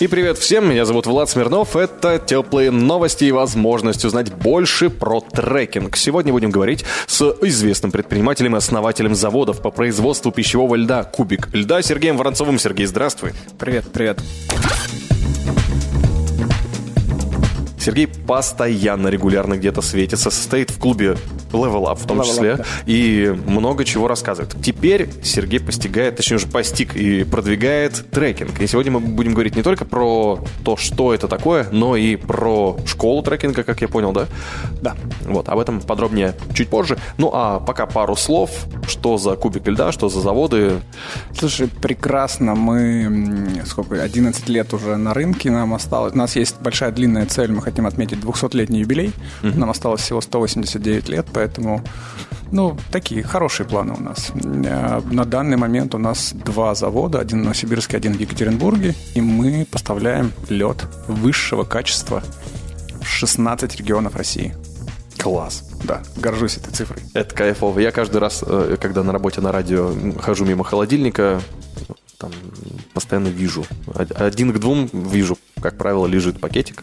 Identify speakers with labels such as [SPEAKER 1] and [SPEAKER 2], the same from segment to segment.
[SPEAKER 1] И привет всем, меня зовут Влад Смирнов. Это теплые новости и возможность узнать больше про трекинг. Сегодня будем говорить с известным предпринимателем и основателем заводов по производству пищевого льда «Кубик льда» Сергеем Воронцовым. Сергей, здравствуй.
[SPEAKER 2] Привет, привет.
[SPEAKER 1] Сергей постоянно, регулярно где-то светится, состоит в клубе Level Up в том
[SPEAKER 2] Level
[SPEAKER 1] числе,
[SPEAKER 2] Up, да.
[SPEAKER 1] и много чего рассказывает. Теперь Сергей постигает, точнее уже постиг и продвигает трекинг. И сегодня мы будем говорить не только про то, что это такое, но и про школу трекинга, как я понял, да?
[SPEAKER 2] Да.
[SPEAKER 1] Вот, об этом подробнее чуть позже. Ну, а пока пару слов, что за кубик льда, что за заводы.
[SPEAKER 2] Слушай, прекрасно. Мы, сколько, 11 лет уже на рынке нам осталось. У нас есть большая длинная цель, мы хотим отметить 200-летний юбилей. Нам осталось всего 189 лет, поэтому, ну, такие хорошие планы у нас. Э, На данный момент у нас два завода, один в Новосибирске, один в Екатеринбурге, и мы поставляем лед высшего качества в 16 регионов России.
[SPEAKER 1] Класс.
[SPEAKER 2] Да, горжусь этой цифрой.
[SPEAKER 1] Это кайфово. Я каждый раз, э, когда на работе на радио хожу мимо холодильника, там постоянно вижу. Од- Один к двум вижу, как правило, лежит пакетик.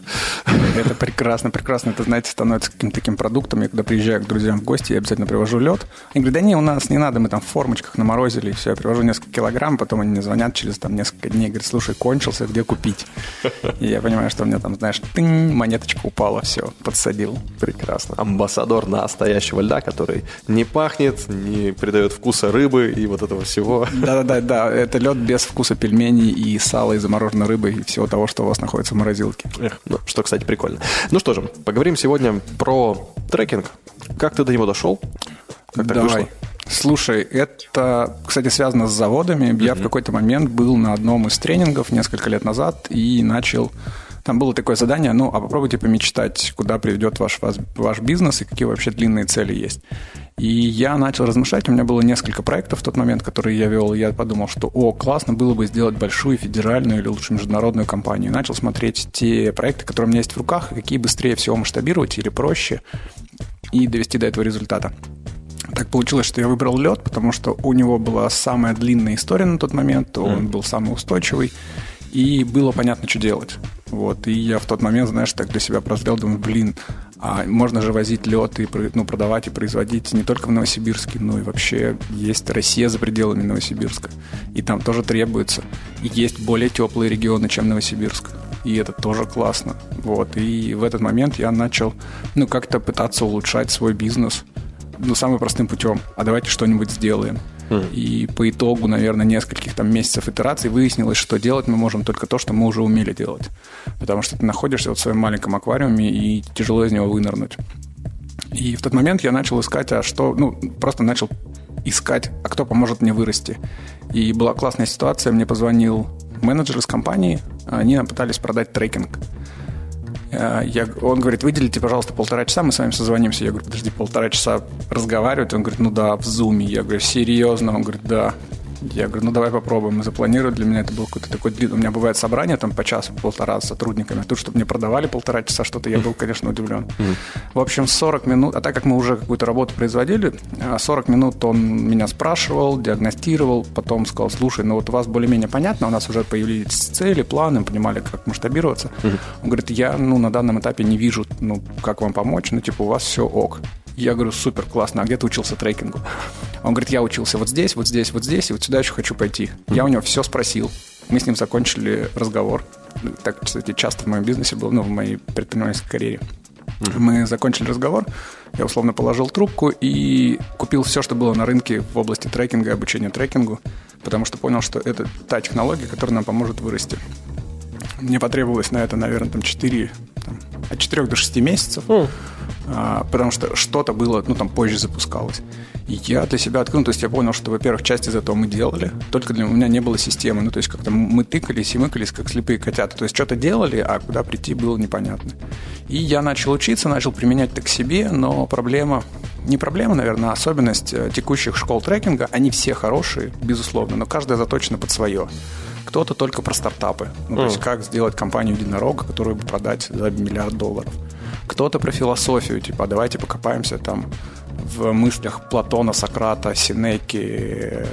[SPEAKER 2] Это прекрасно, прекрасно. Это, знаете, становится каким-то таким продуктом. Я когда приезжаю к друзьям в гости, я обязательно привожу лед. Они говорят, да не, у нас не надо, мы там в формочках наморозили, и все. Я привожу несколько килограмм, потом они мне звонят через там несколько дней, говорят, слушай, кончился, где купить? И я понимаю, что у меня там, знаешь, тынь, монеточка упала, все, подсадил.
[SPEAKER 1] Прекрасно. Амбассадор настоящего льда, который не пахнет, не придает вкуса рыбы и вот этого всего.
[SPEAKER 2] Да-да-да, да, это лед без вкуса пельменей и сала, и замороженной рыбы, и всего того, что у вас находится в морозилке.
[SPEAKER 1] Эх, ну, что, кстати, прикольно. Ну что же, поговорим сегодня про трекинг. Как ты до него дошел? Как так
[SPEAKER 2] Давай.
[SPEAKER 1] вышло?
[SPEAKER 2] Слушай, это, кстати, связано с заводами. Я в какой-то момент был на одном из тренингов несколько лет назад и начал... Там было такое задание, ну, а попробуйте помечтать, куда приведет ваш, ваш, ваш бизнес и какие вообще длинные цели есть. И я начал размышлять, у меня было несколько проектов в тот момент, которые я вел, и я подумал, что, о, классно было бы сделать большую федеральную или лучше международную компанию. И начал смотреть те проекты, которые у меня есть в руках, и какие быстрее всего масштабировать или проще, и довести до этого результата. Так получилось, что я выбрал лед, потому что у него была самая длинная история на тот момент, он был самый устойчивый, и было понятно, что делать. Вот, и я в тот момент, знаешь, так для себя прозрел, думаю, блин, а можно же возить лед и ну, продавать и производить не только в Новосибирске, но и вообще есть Россия за пределами Новосибирска. И там тоже требуется. И есть более теплые регионы, чем Новосибирск. И это тоже классно. Вот. И в этот момент я начал, ну, как-то пытаться улучшать свой бизнес ну, самым простым путем. А давайте что-нибудь сделаем. И по итогу, наверное, нескольких там месяцев итераций выяснилось, что делать мы можем только то, что мы уже умели делать. Потому что ты находишься вот в своем маленьком аквариуме, и тяжело из него вынырнуть. И в тот момент я начал искать, а что, ну, просто начал искать, а кто поможет мне вырасти. И была классная ситуация, мне позвонил менеджер из компании, они нам пытались продать трекинг. Э, Я, он говорит, выделите, пожалуйста, полтора часа, мы с вами созвонимся. Я говорю, подожди, полтора часа разговаривать? Он говорит, ну да, в зуме. Я говорю, серьезно? Он говорит, да. Я говорю, ну давай попробуем. Мы запланировали, для меня это был какой-то такой длинный... У меня бывает собрание там по часу, полтора с сотрудниками. Тут, чтобы мне продавали полтора часа что-то, я был, конечно, удивлен. В общем, 40 минут, а так как мы уже какую-то работу производили, а 40 минут он меня спрашивал, диагностировал, потом сказал, слушай, ну вот у вас более-менее понятно, у нас уже появились цели, планы, понимали, как масштабироваться. Он говорит, я, ну, на данном этапе не вижу, ну, как вам помочь, ну, типа, у вас все ок. Я говорю, супер, классно, а где ты учился трекингу? Он говорит, я учился вот здесь, вот здесь, вот здесь, и вот сюда еще хочу пойти. Я у него все спросил. Мы с ним закончили разговор. Так, кстати, часто в моем бизнесе было, ну, в моей предпринимательской карьере. Мы закончили разговор, я условно положил трубку и купил все, что было на рынке в области трекинга и обучения трекингу, потому что понял, что это та технология, которая нам поможет вырасти. Мне потребовалось на это, наверное, там 4, там, от 4 до 6 месяцев, а, потому что что-то было, ну, там позже запускалось. И я для себя открыл, то есть я понял, что, во-первых, часть из этого мы делали, только для у меня не было системы. Ну, то есть как-то мы тыкались и мыкались, как слепые котята. То есть что-то делали, а куда прийти было непонятно. И я начал учиться, начал применять это к себе, но проблема, не проблема, наверное, а особенность э, текущих школ трекинга, они все хорошие, безусловно, но каждая заточена под свое. Кто-то только про стартапы, ну, то есть как сделать компанию единорога, которую бы продать за миллиард долларов. Кто-то про философию, типа, «А давайте покопаемся там в мыслях Платона, Сократа, Синеки.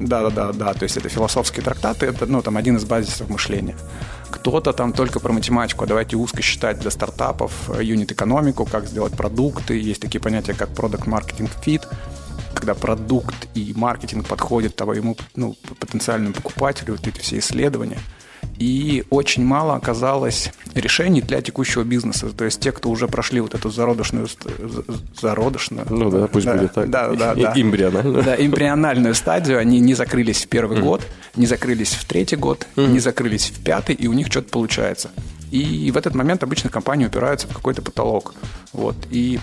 [SPEAKER 2] Да, да, да, да. То есть это философские трактаты, это ну, там один из базисов мышления. Кто-то там только про математику, а давайте узко считать для стартапов, э, юнит-экономику, как сделать продукты. Есть такие понятия, как продукт маркетинг fit когда продукт и маркетинг подходят твоему ну, потенциальному покупателю, вот эти все исследования – и очень мало оказалось решений для текущего бизнеса. То есть те, кто уже прошли вот эту зародышную... Зародышную?
[SPEAKER 1] Ну да, пусть
[SPEAKER 2] да,
[SPEAKER 1] будет так.
[SPEAKER 2] Да, да, да.
[SPEAKER 1] Эмбриональную.
[SPEAKER 2] Да, эмбриональную стадию, они не закрылись в первый mm. год, не закрылись в третий год, mm. не закрылись в пятый, и у них что-то получается. И в этот момент обычно компании упираются в какой-то потолок. Вот. И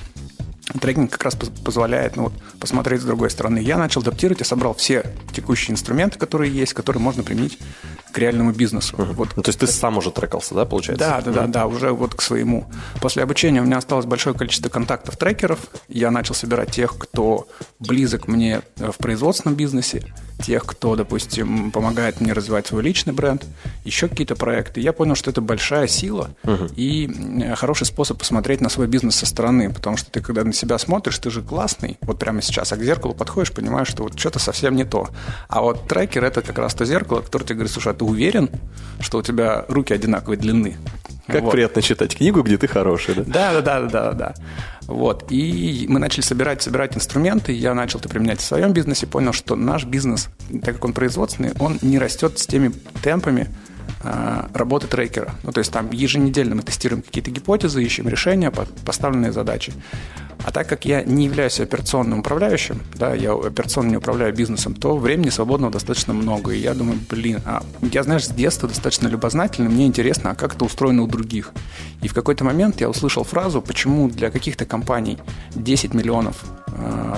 [SPEAKER 2] Трекинг как раз позволяет ну, вот, посмотреть с другой стороны. Я начал адаптировать, я собрал все текущие инструменты, которые есть, которые можно применить к реальному бизнесу.
[SPEAKER 1] Uh-huh. Вот. Ну, то есть ты сам уже трекался, да, получается?
[SPEAKER 2] Да, да, да, да, уже вот к своему. После обучения у меня осталось большое количество контактов трекеров. Я начал собирать тех, кто близок мне э, в производственном бизнесе, тех, кто, допустим, помогает мне развивать свой личный бренд, еще какие-то проекты. Я понял, что это большая сила uh-huh. и э, хороший способ посмотреть на свой бизнес со стороны, потому что ты, когда на себя смотришь, ты же классный, вот прямо сейчас, а к зеркалу подходишь, понимаешь, что вот что-то совсем не то. А вот трекер – это как раз то зеркало, которое тебе говорит, слушай, а ты уверен, что у тебя руки одинаковой длины?
[SPEAKER 1] Как вот. приятно читать книгу, где ты хороший, да?
[SPEAKER 2] Да, да, да, да, да. Вот. И мы начали собирать, собирать инструменты. Я начал это применять в своем бизнесе, понял, что наш бизнес, так как он производственный, он не растет с теми темпами, работы трекера. Ну, то есть там еженедельно мы тестируем какие-то гипотезы, ищем решения, поставленные задачи. А так как я не являюсь операционным управляющим, да, я операционно не управляю бизнесом, то времени свободного достаточно много. И я думаю, блин, а я, знаешь, с детства достаточно любознательный, мне интересно, а как это устроено у других. И в какой-то момент я услышал фразу, почему для каких-то компаний 10 миллионов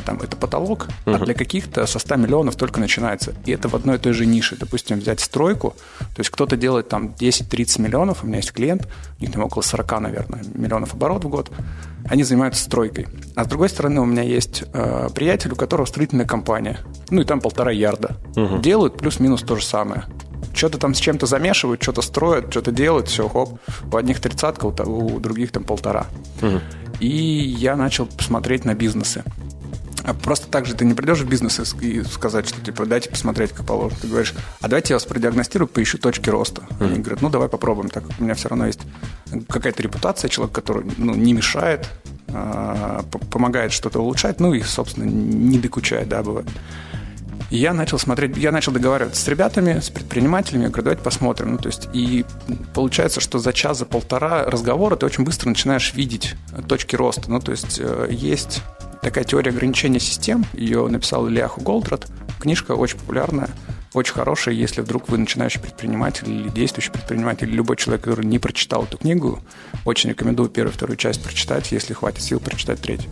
[SPEAKER 2] там, это потолок, uh-huh. а для каких-то со 100 миллионов только начинается. И это в одной и той же нише. Допустим, взять стройку, то есть кто-то делает там 10-30 миллионов, у меня есть клиент, у них там около 40, наверное, миллионов оборот в год, они занимаются стройкой. А с другой стороны, у меня есть э, приятель, у которого строительная компания, ну и там полтора ярда. Uh-huh. Делают плюс-минус то же самое что-то там с чем-то замешивают, что-то строят, что-то делают, все, хоп. У одних тридцатка, у, у других там полтора. Угу. И я начал смотреть на бизнесы. А просто так же ты не придешь в бизнес и сказать, что типа дайте посмотреть, как положено. Ты говоришь, а давайте я вас продиагностирую, поищу точки роста. Mm-hmm. Они говорят, ну давай попробуем. Так у меня все равно есть какая-то репутация, человек, который ну, не мешает, а, помогает что-то улучшать, ну и, собственно, не докучает, да, бывает. И я начал смотреть, я начал договариваться с ребятами, с предпринимателями, я говорю, давайте посмотрим. Ну, то есть, и получается, что за час, за полтора разговора ты очень быстро начинаешь видеть точки роста. Ну, то есть, э, есть такая теория ограничения систем, ее написал Ильяху Голдрат, книжка очень популярная, очень хорошая, если вдруг вы начинающий предприниматель или действующий предприниматель, или любой человек, который не прочитал эту книгу, очень рекомендую первую и вторую часть прочитать, если хватит сил прочитать третью.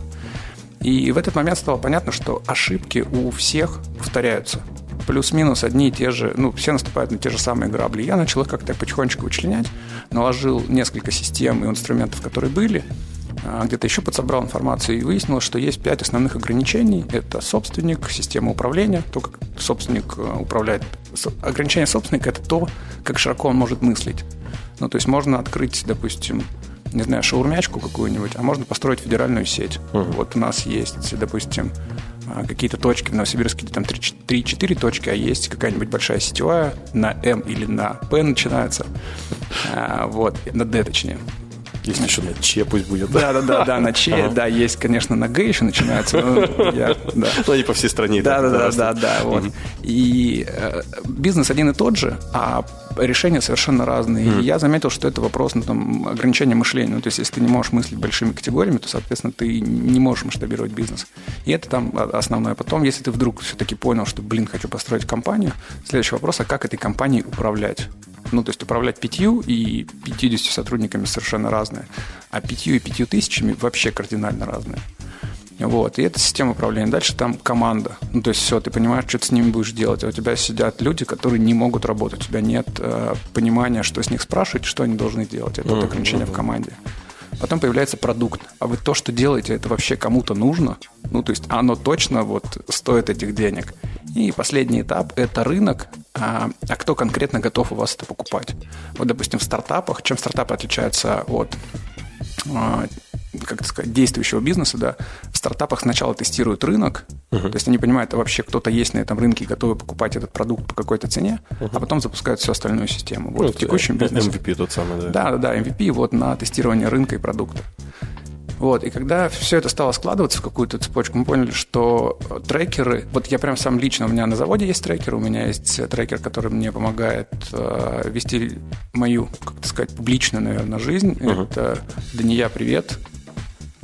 [SPEAKER 2] И в этот момент стало понятно, что ошибки у всех повторяются. Плюс-минус одни и те же, ну, все наступают на те же самые грабли. Я начал их как-то потихонечку вычленять, наложил несколько систем и инструментов, которые были, а, где-то еще подсобрал информацию и выяснилось, что есть пять основных ограничений. Это собственник, система управления, то, как собственник э, управляет. Ограничение собственника – это то, как широко он может мыслить. Ну, то есть можно открыть, допустим, не знаю, шаурмячку какую-нибудь, а можно построить федеральную сеть. Uh-huh. Вот у нас есть, допустим, а, какие-то точки в Новосибирске, где там 3-4 точки, а есть какая-нибудь большая сетевая на М или на П начинается. А, вот, на Д точнее.
[SPEAKER 1] Есть еще на Че пусть будет.
[SPEAKER 2] Да, да, да, да, на Че, да, есть, конечно, на Г еще начинается. Но
[SPEAKER 1] я, да. Но они по всей стране.
[SPEAKER 2] Да, да, да, да, да, вот. И э, бизнес один и тот же, а решения совершенно разные. Mm. И я заметил, что это вопрос ну, там, ограничения мышления. Ну, то есть, если ты не можешь мыслить большими категориями, то, соответственно, ты не можешь масштабировать бизнес. И это там основное. Потом, если ты вдруг все-таки понял, что, блин, хочу построить компанию, следующий вопрос, а как этой компанией управлять? Ну, то есть управлять пятью и 50 сотрудниками совершенно разные, а пятью и пятью тысячами вообще кардинально разные. Вот, и это система управления. Дальше там команда. Ну, то есть все, ты понимаешь, что ты с ними будешь делать. А у тебя сидят люди, которые не могут работать. У тебя нет э, понимания, что с них спрашивать, что они должны делать. Это вот ограничение в команде. Потом появляется продукт. А вы то, что делаете, это вообще кому-то нужно? Ну, то есть оно точно вот стоит этих денег. И последний этап – это рынок, а, а кто конкретно готов у вас это покупать. Вот, допустим, в стартапах, чем стартапы отличаются от как сказать, действующего бизнеса, да, в стартапах сначала тестируют рынок, uh-huh. то есть они понимают, а вообще кто-то есть на этом рынке, готовы покупать этот продукт по какой-то цене, uh-huh. а потом запускают всю остальную систему. Вот,
[SPEAKER 1] Ну,
[SPEAKER 2] в текущем бизнесе.
[SPEAKER 1] MVP тот самый, да.
[SPEAKER 2] Да, да, да, MVP вот на тестирование рынка и продукта. Вот, и когда все это стало складываться в какую-то цепочку, мы поняли, что трекеры, вот я прям сам лично, у меня на заводе есть трекер, у меня есть трекер, который мне помогает э, вести мою, как это сказать, публичную, наверное, жизнь. Это Дания, привет.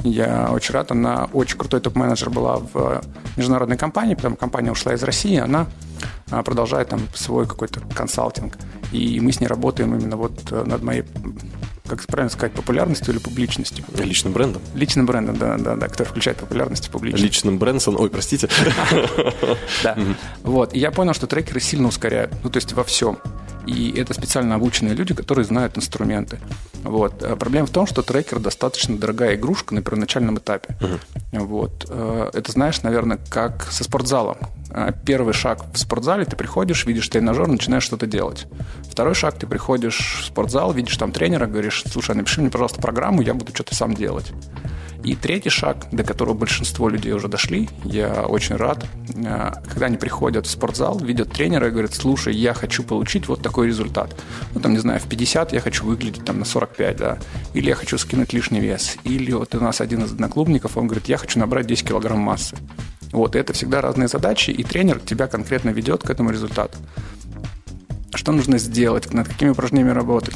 [SPEAKER 2] Я очень рад, она очень крутой топ-менеджер была в международной компании, потом компания ушла из России, она а, продолжает там свой какой-то консалтинг. И мы с ней работаем именно вот э, над моей, как правильно сказать, популярностью или публичностью.
[SPEAKER 1] Личным брендом.
[SPEAKER 2] Личным брендом, да, да, да, который включает популярность и публичность.
[SPEAKER 1] Личным Брэнсон. Ой, простите.
[SPEAKER 2] Да. Вот. И я понял, что трекеры сильно ускоряют. Ну, то есть во всем. И это специально обученные люди, которые знают инструменты. Вот. А Проблема в том, что трекер достаточно дорогая игрушка на первоначальном этапе. Вот. Э, Это знаешь, наверное, как со спортзалом. Э, Первый шаг в спортзале, ты приходишь, видишь тренажер, начинаешь что-то делать. Второй шаг, ты приходишь в спортзал, видишь там тренера, говоришь, слушай, напиши мне, пожалуйста, программу, я буду что-то сам делать. И третий шаг, до которого большинство людей уже дошли, я очень рад, э, когда они приходят в спортзал, видят тренера и говорят, слушай, я хочу получить вот такой результат. Ну, там, не знаю, в 50 я хочу выглядеть там на 45, да, или я хочу скинуть лишний вес, или вот у нас один из одноклубников, он говорит, я хочу набрать 10 килограмм массы. Вот, и это всегда разные задачи, и тренер тебя конкретно ведет к этому результату. Что нужно сделать, над какими упражнениями работать.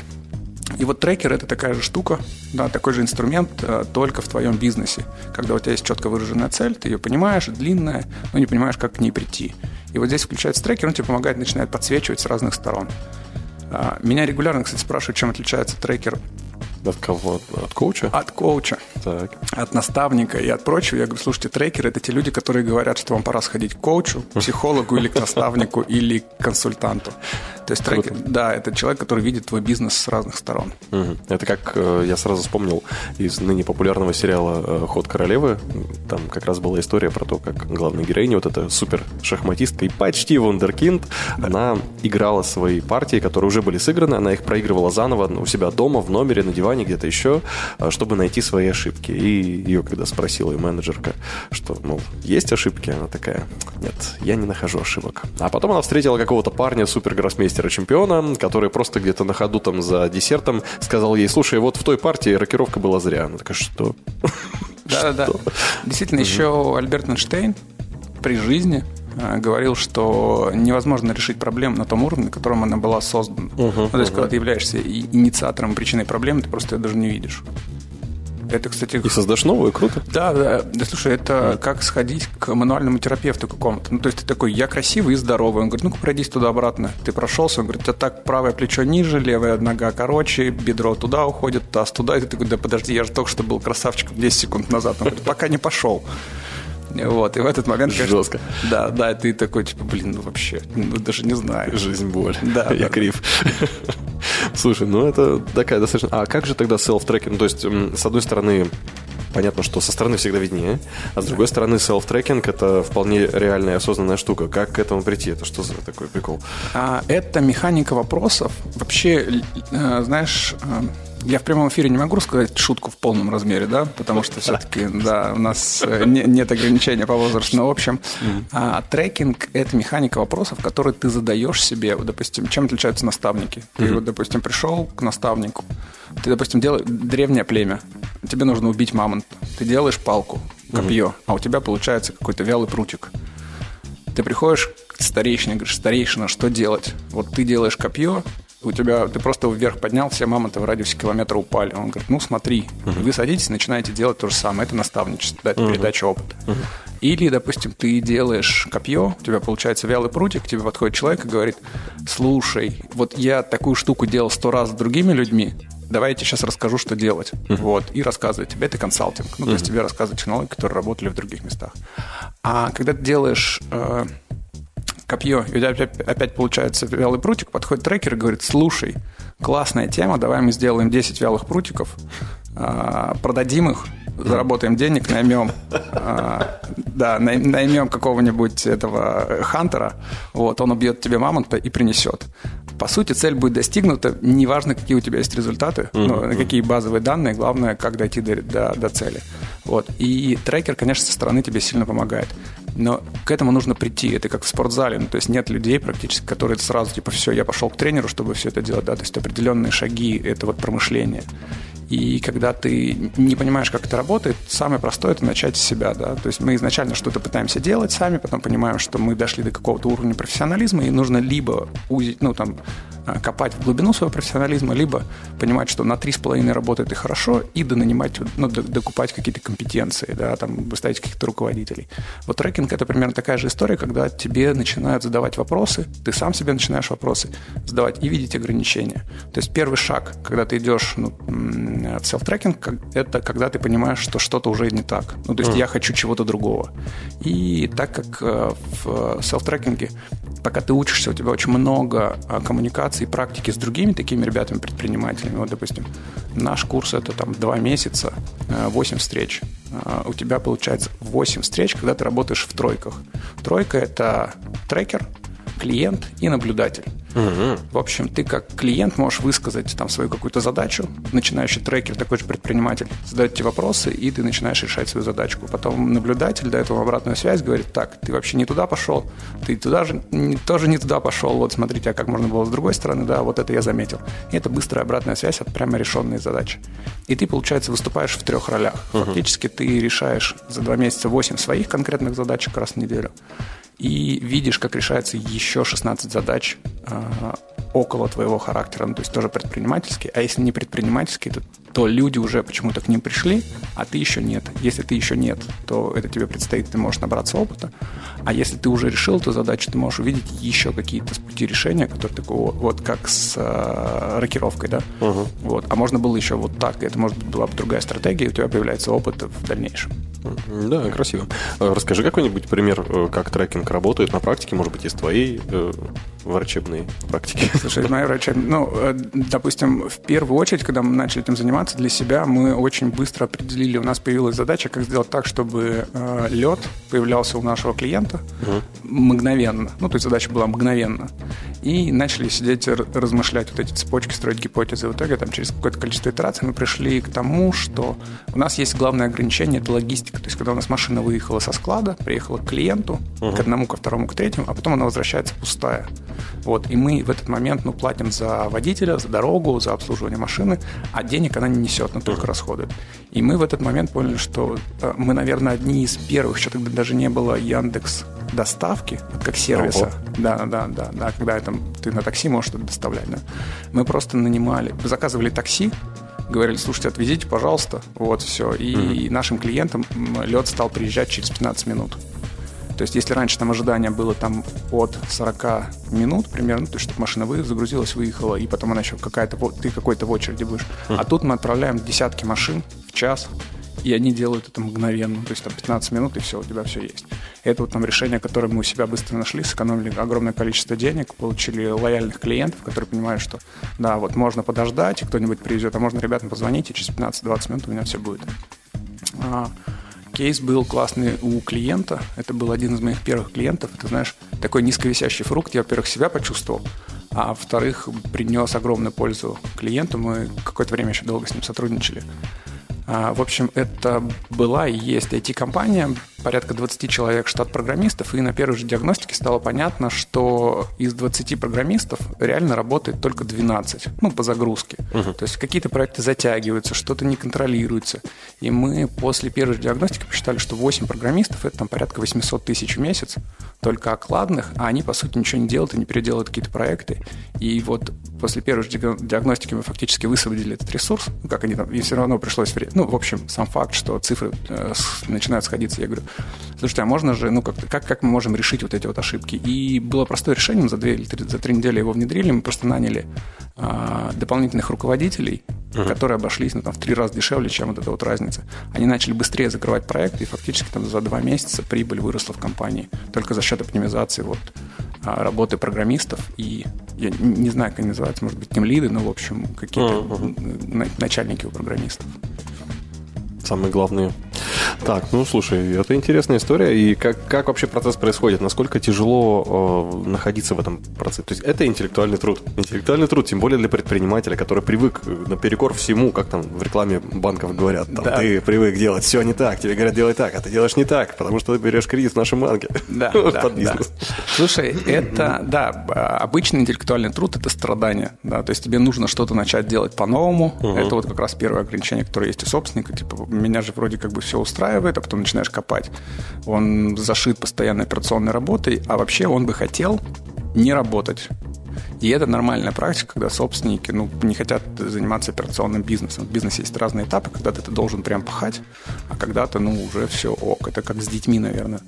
[SPEAKER 2] И вот трекер – это такая же штука, да, такой же инструмент, э, только в твоем бизнесе. Когда у тебя есть четко выраженная цель, ты ее понимаешь, длинная, но не понимаешь, как к ней прийти. И вот здесь включается трекер, он тебе помогает, начинает подсвечивать с разных сторон. А, Меня регулярно, кстати, спрашивают, чем отличается трекер
[SPEAKER 1] От кого? От коуча?
[SPEAKER 2] от коуча,
[SPEAKER 1] Так.
[SPEAKER 2] от наставника и от прочего. Я говорю, слушайте, трекеры – это те люди, которые говорят, что вам пора сходить к коучу, психологу или к наставнику, или к консультанту. То есть трекер, да, это человек, который видит твой бизнес с разных сторон.
[SPEAKER 1] Это как э, я сразу вспомнил из ныне популярного сериала э, «Ход королевы». Там как раз была история про то, как главная героиня, вот эта супер шахматистка и почти вундеркинд, она играла свои партии, которые уже были сыграны, она их проигрывала заново у себя дома, в номере, на диване, где-то еще, э, чтобы найти свои ошибки. И ее, когда спросила ее менеджерка, что, мол, есть ошибки, она такая, нет, я не нахожу ошибок. А потом она встретила какого-то парня, супер-гроссмейстера чемпиона, который просто где-то на ходу там за десертом сказал ей, слушай, вот в той партии рокировка была зря. Она такая, что?
[SPEAKER 2] Да-да-да. Действительно, еще Альберт Эйнштейн при жизни говорил, что невозможно решить проблему на том уровне, на котором она была создана. Ну, то есть, когда ты являешься инициатором, причиной проблемы, ты просто ее даже не видишь. Это, кстати,
[SPEAKER 1] И создашь новую, круто.
[SPEAKER 2] да, да, да, слушай, это как сходить к мануальному терапевту какому-то. Ну, то есть ты такой, я красивый и здоровый. Он говорит, ну-ка пройдись туда-обратно. Ты прошелся, он говорит, у тебя так правое плечо ниже, левая нога короче, бедро туда уходит, таз туда. И ты такой, да подожди, я же только что был красавчиком 10 секунд назад. Он говорит, пока не пошел. Вот, и в этот момент, конечно,
[SPEAKER 1] Жестко.
[SPEAKER 2] Да, да, ты такой, типа, блин, ну вообще, ну даже не знаю.
[SPEAKER 1] Жизнь боль.
[SPEAKER 2] Да,
[SPEAKER 1] я
[SPEAKER 2] да.
[SPEAKER 1] крив. Слушай, ну это такая достаточно... А как же тогда селф-трекинг? Ну, то есть, с одной стороны, понятно, что со стороны всегда виднее, а с другой стороны, селф-трекинг – это вполне реальная осознанная штука. Как к этому прийти? Это что за такой прикол?
[SPEAKER 2] А, это механика вопросов. Вообще, э, знаешь, э, я в прямом эфире не могу рассказать шутку в полном размере, да, потому что все-таки, да, у нас э, не- нет ограничения по возрасту. Но, в общем, а, трекинг – это механика вопросов, которые ты задаешь себе. Вот, допустим, чем отличаются наставники? Ты, вот, допустим, пришел к наставнику, ты, допустим, делаешь древнее племя, тебе нужно убить мамонта, ты делаешь палку, копье, а у тебя получается какой-то вялый прутик. Ты приходишь к старейшине, говоришь, старейшина, что делать? Вот ты делаешь копье, у тебя, ты просто вверх поднял, все мамонты в радиусе километра упали. Он говорит, ну смотри, И вы садитесь, начинаете делать то же самое. Это наставничество, да, это передача опыта. Или, допустим, ты делаешь копье, у тебя получается вялый прутик, к тебе подходит человек и говорит, слушай, вот я такую штуку делал сто раз с другими людьми, давай я тебе сейчас расскажу, что делать. Вот, и рассказывать тебе, это консалтинг. Ну, то есть тебе рассказывают технологии, которые работали в других местах. А когда ты делаешь э, копье, и у тебя опять, опять получается вялый прутик, подходит трекер и говорит, слушай, классная тема, давай мы сделаем 10 вялых прутиков, э, продадим их, заработаем денег, наймем, э, да, най- наймем какого-нибудь этого хантера, вот, он убьет тебе мамонта и принесет. По сути, цель будет достигнута, неважно, какие у тебя есть результаты, ну, какие базовые данные, главное, как дойти до, до, до цели. Вот. И трекер, конечно, со стороны тебе сильно помогает. Но к этому нужно прийти. Это как в спортзале. Ну, то есть нет людей практически, которые сразу, типа, все, я пошел к тренеру, чтобы все это делать. Да? То есть определенные шаги – это вот промышление. И когда ты не понимаешь, как это работает, самое простое – это начать с себя. Да? То есть мы изначально что-то пытаемся делать сами, потом понимаем, что мы дошли до какого-то уровня профессионализма, и нужно либо узить, ну, там, а, копать в глубину своего профессионализма, либо понимать, что на 3,5 работает и хорошо, и донанимать, ну, докупать какие-то компетенции, да, там, ставить каких-то руководителей. Вот трекинг – это примерно такая же история, когда тебе начинают задавать вопросы, ты сам себе начинаешь вопросы задавать и видеть ограничения. То есть первый шаг, когда ты идешь ну, селф-трекинг, это когда ты понимаешь, что что-то уже не так. Ну, то есть mm. я хочу чего-то другого. И так как э, в селф-трекинге, пока ты учишься, у тебя очень много коммуникаций, практики с другими такими ребятами-предпринимателями. Вот, допустим, наш курс это там два месяца, 8 э, встреч. Э, у тебя получается 8 встреч, когда ты работаешь в тройках. Тройка это трекер, клиент и наблюдатель. Угу. В общем, ты как клиент можешь высказать там свою какую-то задачу, начинающий трекер, такой же предприниматель, задает тебе вопросы, и ты начинаешь решать свою задачку. Потом наблюдатель дает вам обратную связь, говорит, так, ты вообще не туда пошел, ты туда же, не, тоже не туда пошел, вот смотрите, а как можно было с другой стороны, да, вот это я заметил. И это быстрая обратная связь от прямо решенной задачи. И ты, получается, выступаешь в трех ролях. Угу. Фактически ты решаешь за два месяца 8 своих конкретных задач как раз в неделю и видишь, как решается еще 16 задач э, около твоего характера, ну, то есть тоже предпринимательские. А если не предпринимательские, то, то люди уже почему-то к ним пришли, а ты еще нет. Если ты еще нет, то это тебе предстоит, ты можешь набраться опыта. А если ты уже решил эту задачу, ты можешь увидеть еще какие-то пути решения, которые такой, вот как с э, рокировкой, да? Угу. Вот. А можно было еще вот так, это может быть была бы другая стратегия, и у тебя появляется опыт в дальнейшем.
[SPEAKER 1] Да, красиво. Э, расскажи какой-нибудь пример, э, как трекинг работает на практике, может быть, из твоей э, врачебной практики.
[SPEAKER 2] Слушай, из моей врачебной... Ну, э, допустим, в первую очередь, когда мы начали этим заниматься, для себя мы очень быстро определили, у нас появилась задача, как сделать так, чтобы э, лед появлялся у нашего клиента угу. мгновенно. Ну, то есть задача была мгновенно. И начали сидеть, размышлять, вот эти цепочки, строить гипотезы. В итоге там через какое-то количество итераций мы пришли к тому, что у нас есть главное ограничение – это логистика. То есть когда у нас машина выехала со склада, приехала к клиенту, угу. к одному, ко второму, к третьему, а потом она возвращается пустая. Вот, и мы в этот момент ну, платим за водителя, за дорогу, за обслуживание машины, а денег она не несет, но только расходует. И мы в этот момент поняли, что э, мы, наверное, одни из первых, еще тогда даже не было Яндекс доставки, как сервиса. Да, да, да, да, когда там, ты на такси можешь это доставлять. Да. Мы просто нанимали, заказывали такси, говорили, слушайте, отвезите, пожалуйста, вот все. И mm-hmm. нашим клиентам лед стал приезжать через 15 минут. То есть, если раньше там ожидание было там от 40 минут примерно, то есть, чтобы машина вы, загрузилась, выехала, и потом она еще какая-то, ты какой-то в очереди будешь. А тут мы отправляем десятки машин в час, и они делают это мгновенно. То есть там 15 минут, и все, у тебя все есть. Это вот там решение, которое мы у себя быстро нашли, сэкономили огромное количество денег, получили лояльных клиентов, которые понимают, что да, вот можно подождать, кто-нибудь привезет, а можно ребятам позвонить, и через 15-20 минут у меня все будет. Кейс был классный у клиента. Это был один из моих первых клиентов. Это, знаешь, такой низковисящий фрукт. Я, во-первых, себя почувствовал, а во-вторых, принес огромную пользу клиенту. Мы какое-то время еще долго с ним сотрудничали. А, в общем, это была и есть IT-компания, порядка 20 человек штат программистов, и на первой же диагностике стало понятно, что из 20 программистов реально работает только 12, ну, по загрузке. Угу. То есть какие-то проекты затягиваются, что-то не контролируется. И мы после первой же диагностики посчитали, что 8 программистов – это там порядка 800 тысяч в месяц, только окладных, а они, по сути, ничего не делают и не переделывают какие-то проекты. И вот после первой диагностики мы фактически высвободили этот ресурс, ну, как они там, и все равно пришлось... Ну, в общем, сам факт, что цифры э, начинают сходиться, я говорю, слушайте, а можно же, ну, как, как, как мы можем решить вот эти вот ошибки? И было простое решение, мы за, две или три, за три недели его внедрили, мы просто наняли э, дополнительных руководителей, которые обошлись ну, там, в три раза дешевле, чем вот эта вот разница. Они начали быстрее закрывать проекты, и фактически там за два месяца прибыль выросла в компании только за счет оптимизации вот, а, работы программистов и, я не знаю, как они называются, может быть, лиды, но, в общем, какие-то на- начальники у программистов.
[SPEAKER 1] Самые главные. Так, ну слушай, это интересная история. И как, как вообще процесс происходит? Насколько тяжело э, находиться в этом процессе? То есть это интеллектуальный труд. Интеллектуальный труд, тем более для предпринимателя, который привык э, наперекор всему, как там в рекламе банков говорят. Там,
[SPEAKER 2] Да.
[SPEAKER 1] Ты привык делать все не так. Тебе говорят, делай так, а ты делаешь не так, потому что ты берешь кредит в нашем банке.
[SPEAKER 2] Да, да, да. Слушай, это, да, б- обычный интеллектуальный труд – это страдание, да, то есть тебе нужно что-то начать делать по-новому, это вот как раз первое ограничение, которое есть у собственника, типа, меня же вроде как бы все устраивает, а потом начинаешь копать. Он зашит постоянной операционной работой, а вообще он бы хотел не работать. И это нормальная практика, когда собственники ну, не хотят заниматься операционным бизнесом. В бизнесе есть разные этапы, когда ты должен прям пахать, а когда-то, ну, уже все ок. Это как с детьми, наверное.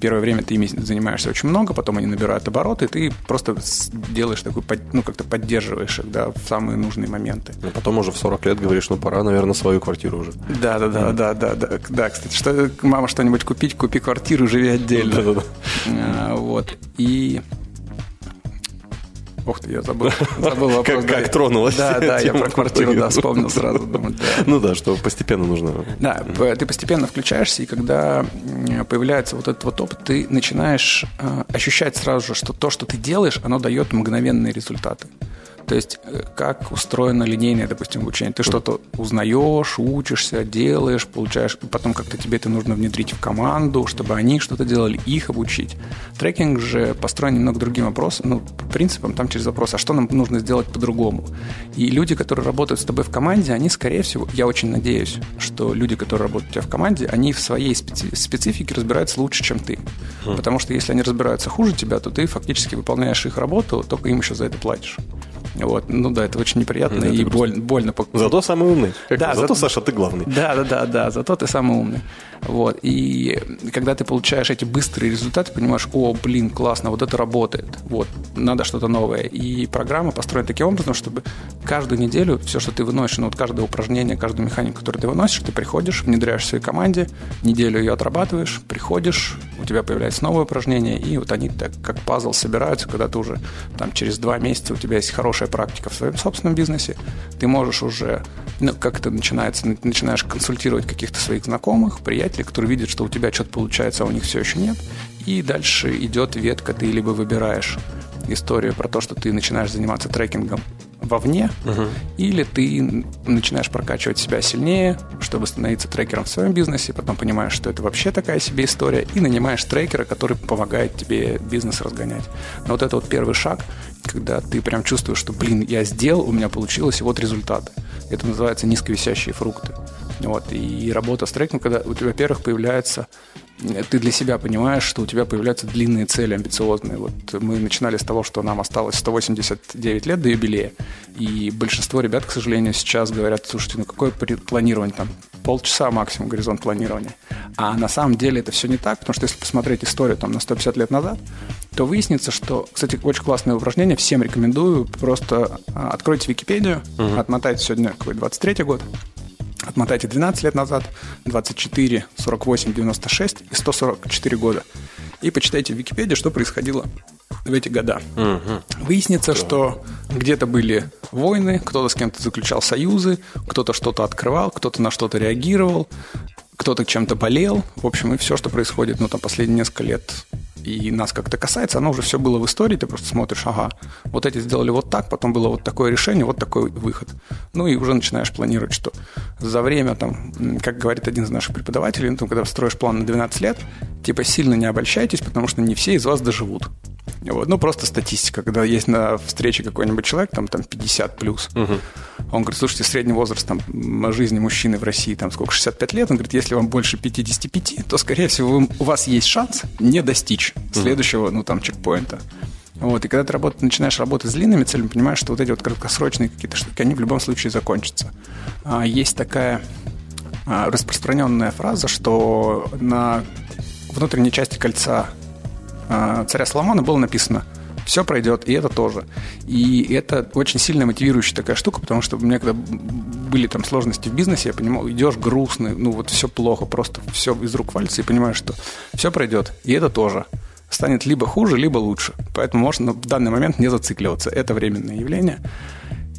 [SPEAKER 2] Первое время ты ими занимаешься очень много, потом они набирают обороты, и ты просто делаешь такой, ну, как-то поддерживаешь их, да, в самые нужные моменты.
[SPEAKER 1] А потом уже в 40 лет говоришь, ну пора, наверное, свою квартиру уже.
[SPEAKER 2] Да, да, да, да, да, да, да. Кстати, что мама что-нибудь купить, купи квартиру, живи отдельно.
[SPEAKER 1] Да-да-да.
[SPEAKER 2] А, Вот. И Ух ты, я забыл. Забыл вопрос.
[SPEAKER 1] Как- как тронулась
[SPEAKER 2] Да, да, я про квартиру, да, вспомнил сразу. Думаю, да.
[SPEAKER 1] Ну да, что постепенно нужно.
[SPEAKER 2] Да, ты постепенно включаешься, и когда появляется вот этот вот опыт, ты начинаешь э, ощущать сразу же, что то, что ты делаешь, оно дает мгновенные результаты. То есть, э, как устроено линейное, допустим, обучение. Ты что-то узнаешь, учишься, делаешь, получаешь, потом как-то тебе это нужно внедрить в команду, чтобы они что-то делали, их обучить. Трекинг же построен немного другим вопросом, ну, принципом, там через вопрос, а что нам нужно сделать по-другому? И люди, которые работают с тобой в команде, они, скорее всего, я очень надеюсь, что люди, которые работают у тебя в команде, они в своей специ- специфике разбираются лучше, чем ты. Потому что если они разбираются хуже тебя, то ты фактически выполняешь их работу, только им еще за это платишь. Вот. Ну да, это очень неприятно
[SPEAKER 1] Это
[SPEAKER 2] и
[SPEAKER 1] грустно.
[SPEAKER 2] боль- больно.
[SPEAKER 1] Зато самый умный. Как-
[SPEAKER 2] Да,
[SPEAKER 1] зато,
[SPEAKER 2] зато-
[SPEAKER 1] Саша, ты главный.
[SPEAKER 2] да, да, да, да, зато ты самый умный. Вот. И когда ты получаешь эти быстрые результаты, понимаешь, о, блин, классно, вот это работает. Вот, надо что-то новое. И программа построена таким образом, чтобы каждую неделю все, что ты выносишь, ну вот каждое упражнение, каждую механику, которую ты выносишь, ты приходишь, внедряешь в своей команде, неделю ее отрабатываешь, приходишь, у тебя появляется новое упражнение, и вот они так как пазл собираются, когда ты уже там через два месяца у тебя есть хорошая практика в своем собственном бизнесе, ты можешь уже, ну, как это начинается, начинаешь консультировать каких-то своих знакомых, приятелей, которые видят, что у тебя что-то получается, а у них все еще нет, и дальше идет ветка, ты либо выбираешь историю про то, что ты начинаешь заниматься трекингом вовне, или ты начинаешь прокачивать себя сильнее, чтобы становиться трекером в своем бизнесе, потом понимаешь, что это вообще такая себе история, и нанимаешь трекера, который помогает тебе бизнес разгонять. Но вот это вот первый шаг, когда ты прям чувствуешь, что, блин, я сделал, у меня получилось, и вот результаты. Это называется низковисящие фрукты. Вот. И работа с трекингом, когда у тебя, во-первых, появляется ты для себя понимаешь, что у тебя появляются длинные цели, амбициозные. Вот мы начинали с того, что нам осталось 189 лет до юбилея, и большинство ребят, к сожалению, сейчас говорят, слушайте, ну какое планирование там? Полчаса максимум горизонт планирования. А на самом деле это все не так, потому что если посмотреть историю там на 150 лет назад, то выяснится, что, кстати, очень классное упражнение, всем рекомендую, просто а, откройте Википедию, отмотайте сегодня какой 23 год, Отмотайте 12 лет назад, 24, 48, 96 и 144 года. И почитайте в Википедии, что происходило в эти года. Выяснится, что где-то были войны, кто-то с кем-то заключал союзы, кто-то что-то открывал, кто-то на что-то реагировал, кто-то чем-то болел. В общем, и все, что происходит, ну, там, последние несколько лет и нас как-то касается, оно уже все было в истории, ты просто смотришь, ага, вот эти сделали вот так, потом было вот такое решение, вот такой выход. Ну и уже начинаешь планировать, что за время, там, как говорит один из наших преподавателей, ну, когда строишь план на 12 лет, типа сильно не обольщайтесь, потому что не все из вас доживут. Вот. Ну, просто статистика. Когда есть на встрече какой-нибудь человек, там, там 50 плюс, он говорит, слушайте, средний возраст там, жизни мужчины в России, там, сколько, 65 лет, он говорит, если вам больше 55, то, скорее всего, вы- у вас есть шанс не достичь следующего, ну, там, чекпоинта. Вот, и когда ты работ- начинаешь работать с длинными целями, понимаешь, что вот эти вот краткосрочные какие-то штуки, они в любом случае закончатся. А, есть такая а, распространенная фраза, что на внутренней части кольца а, царя Соломона было написано Все пройдет, и это тоже. И это очень сильно мотивирующая такая штука, потому что у меня когда были там сложности в бизнесе, я понимал, идешь грустный, ну вот все плохо, просто все из рук валится, и понимаешь, что все пройдет, и это тоже станет либо хуже, либо лучше. Поэтому можно в данный момент не зацикливаться. Это временное явление.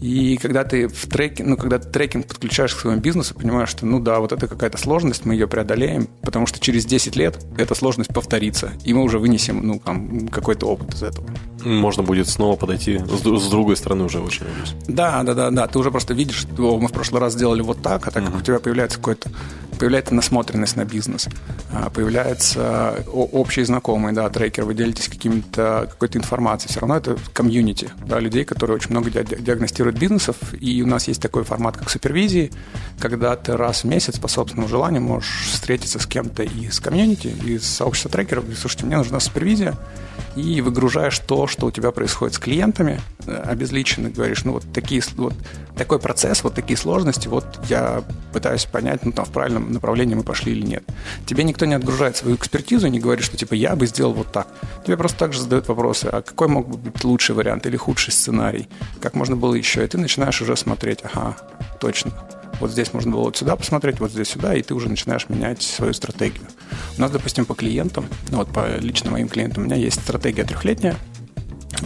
[SPEAKER 2] И когда ты в трекинг, ну, когда ты трекинг подключаешь к своему бизнесу, понимаешь, что, ну да, вот это какая-то сложность, мы ее преодолеем, потому что через 10 лет эта сложность повторится, и мы уже вынесем, ну, там, какой-то опыт из этого.
[SPEAKER 1] Можно будет снова подойти с, с другой стороны уже очень надеюсь.
[SPEAKER 2] Да, да, да, да. Ты уже просто видишь, что мы в прошлый раз сделали вот так, а так как у тебя появляется какой-то появляется насмотренность на бизнес, а, появляется общие знакомые, да, трекер, вы делитесь каким-то, какой-то информацией. Все равно это комьюнити, да, людей, которые очень много диагностируют бизнесов. И у нас есть такой формат, как супервизии, когда ты раз в месяц по собственному желанию можешь встретиться с кем-то из комьюнити, из сообщества трекеров, говорить, слушайте, мне нужна супервизия, и выгружаешь то, что у тебя происходит с клиентами, э, обезличенно говоришь, ну вот такие, вот такой процесс, вот такие сложности, вот я пытаюсь понять, ну там в правильном направлении мы пошли или нет. Тебе никто не отгружает свою экспертизу, не говорит, что типа я бы сделал вот так. Тебе просто также задают вопросы, а какой мог бы быть лучший вариант или худший сценарий, как можно было еще, и ты начинаешь уже смотреть, ага, точно, вот здесь можно было вот сюда посмотреть, вот здесь сюда, и ты уже начинаешь менять свою стратегию. У нас, допустим, по клиентам, ну вот по лично моим клиентам, у меня есть стратегия трехлетняя,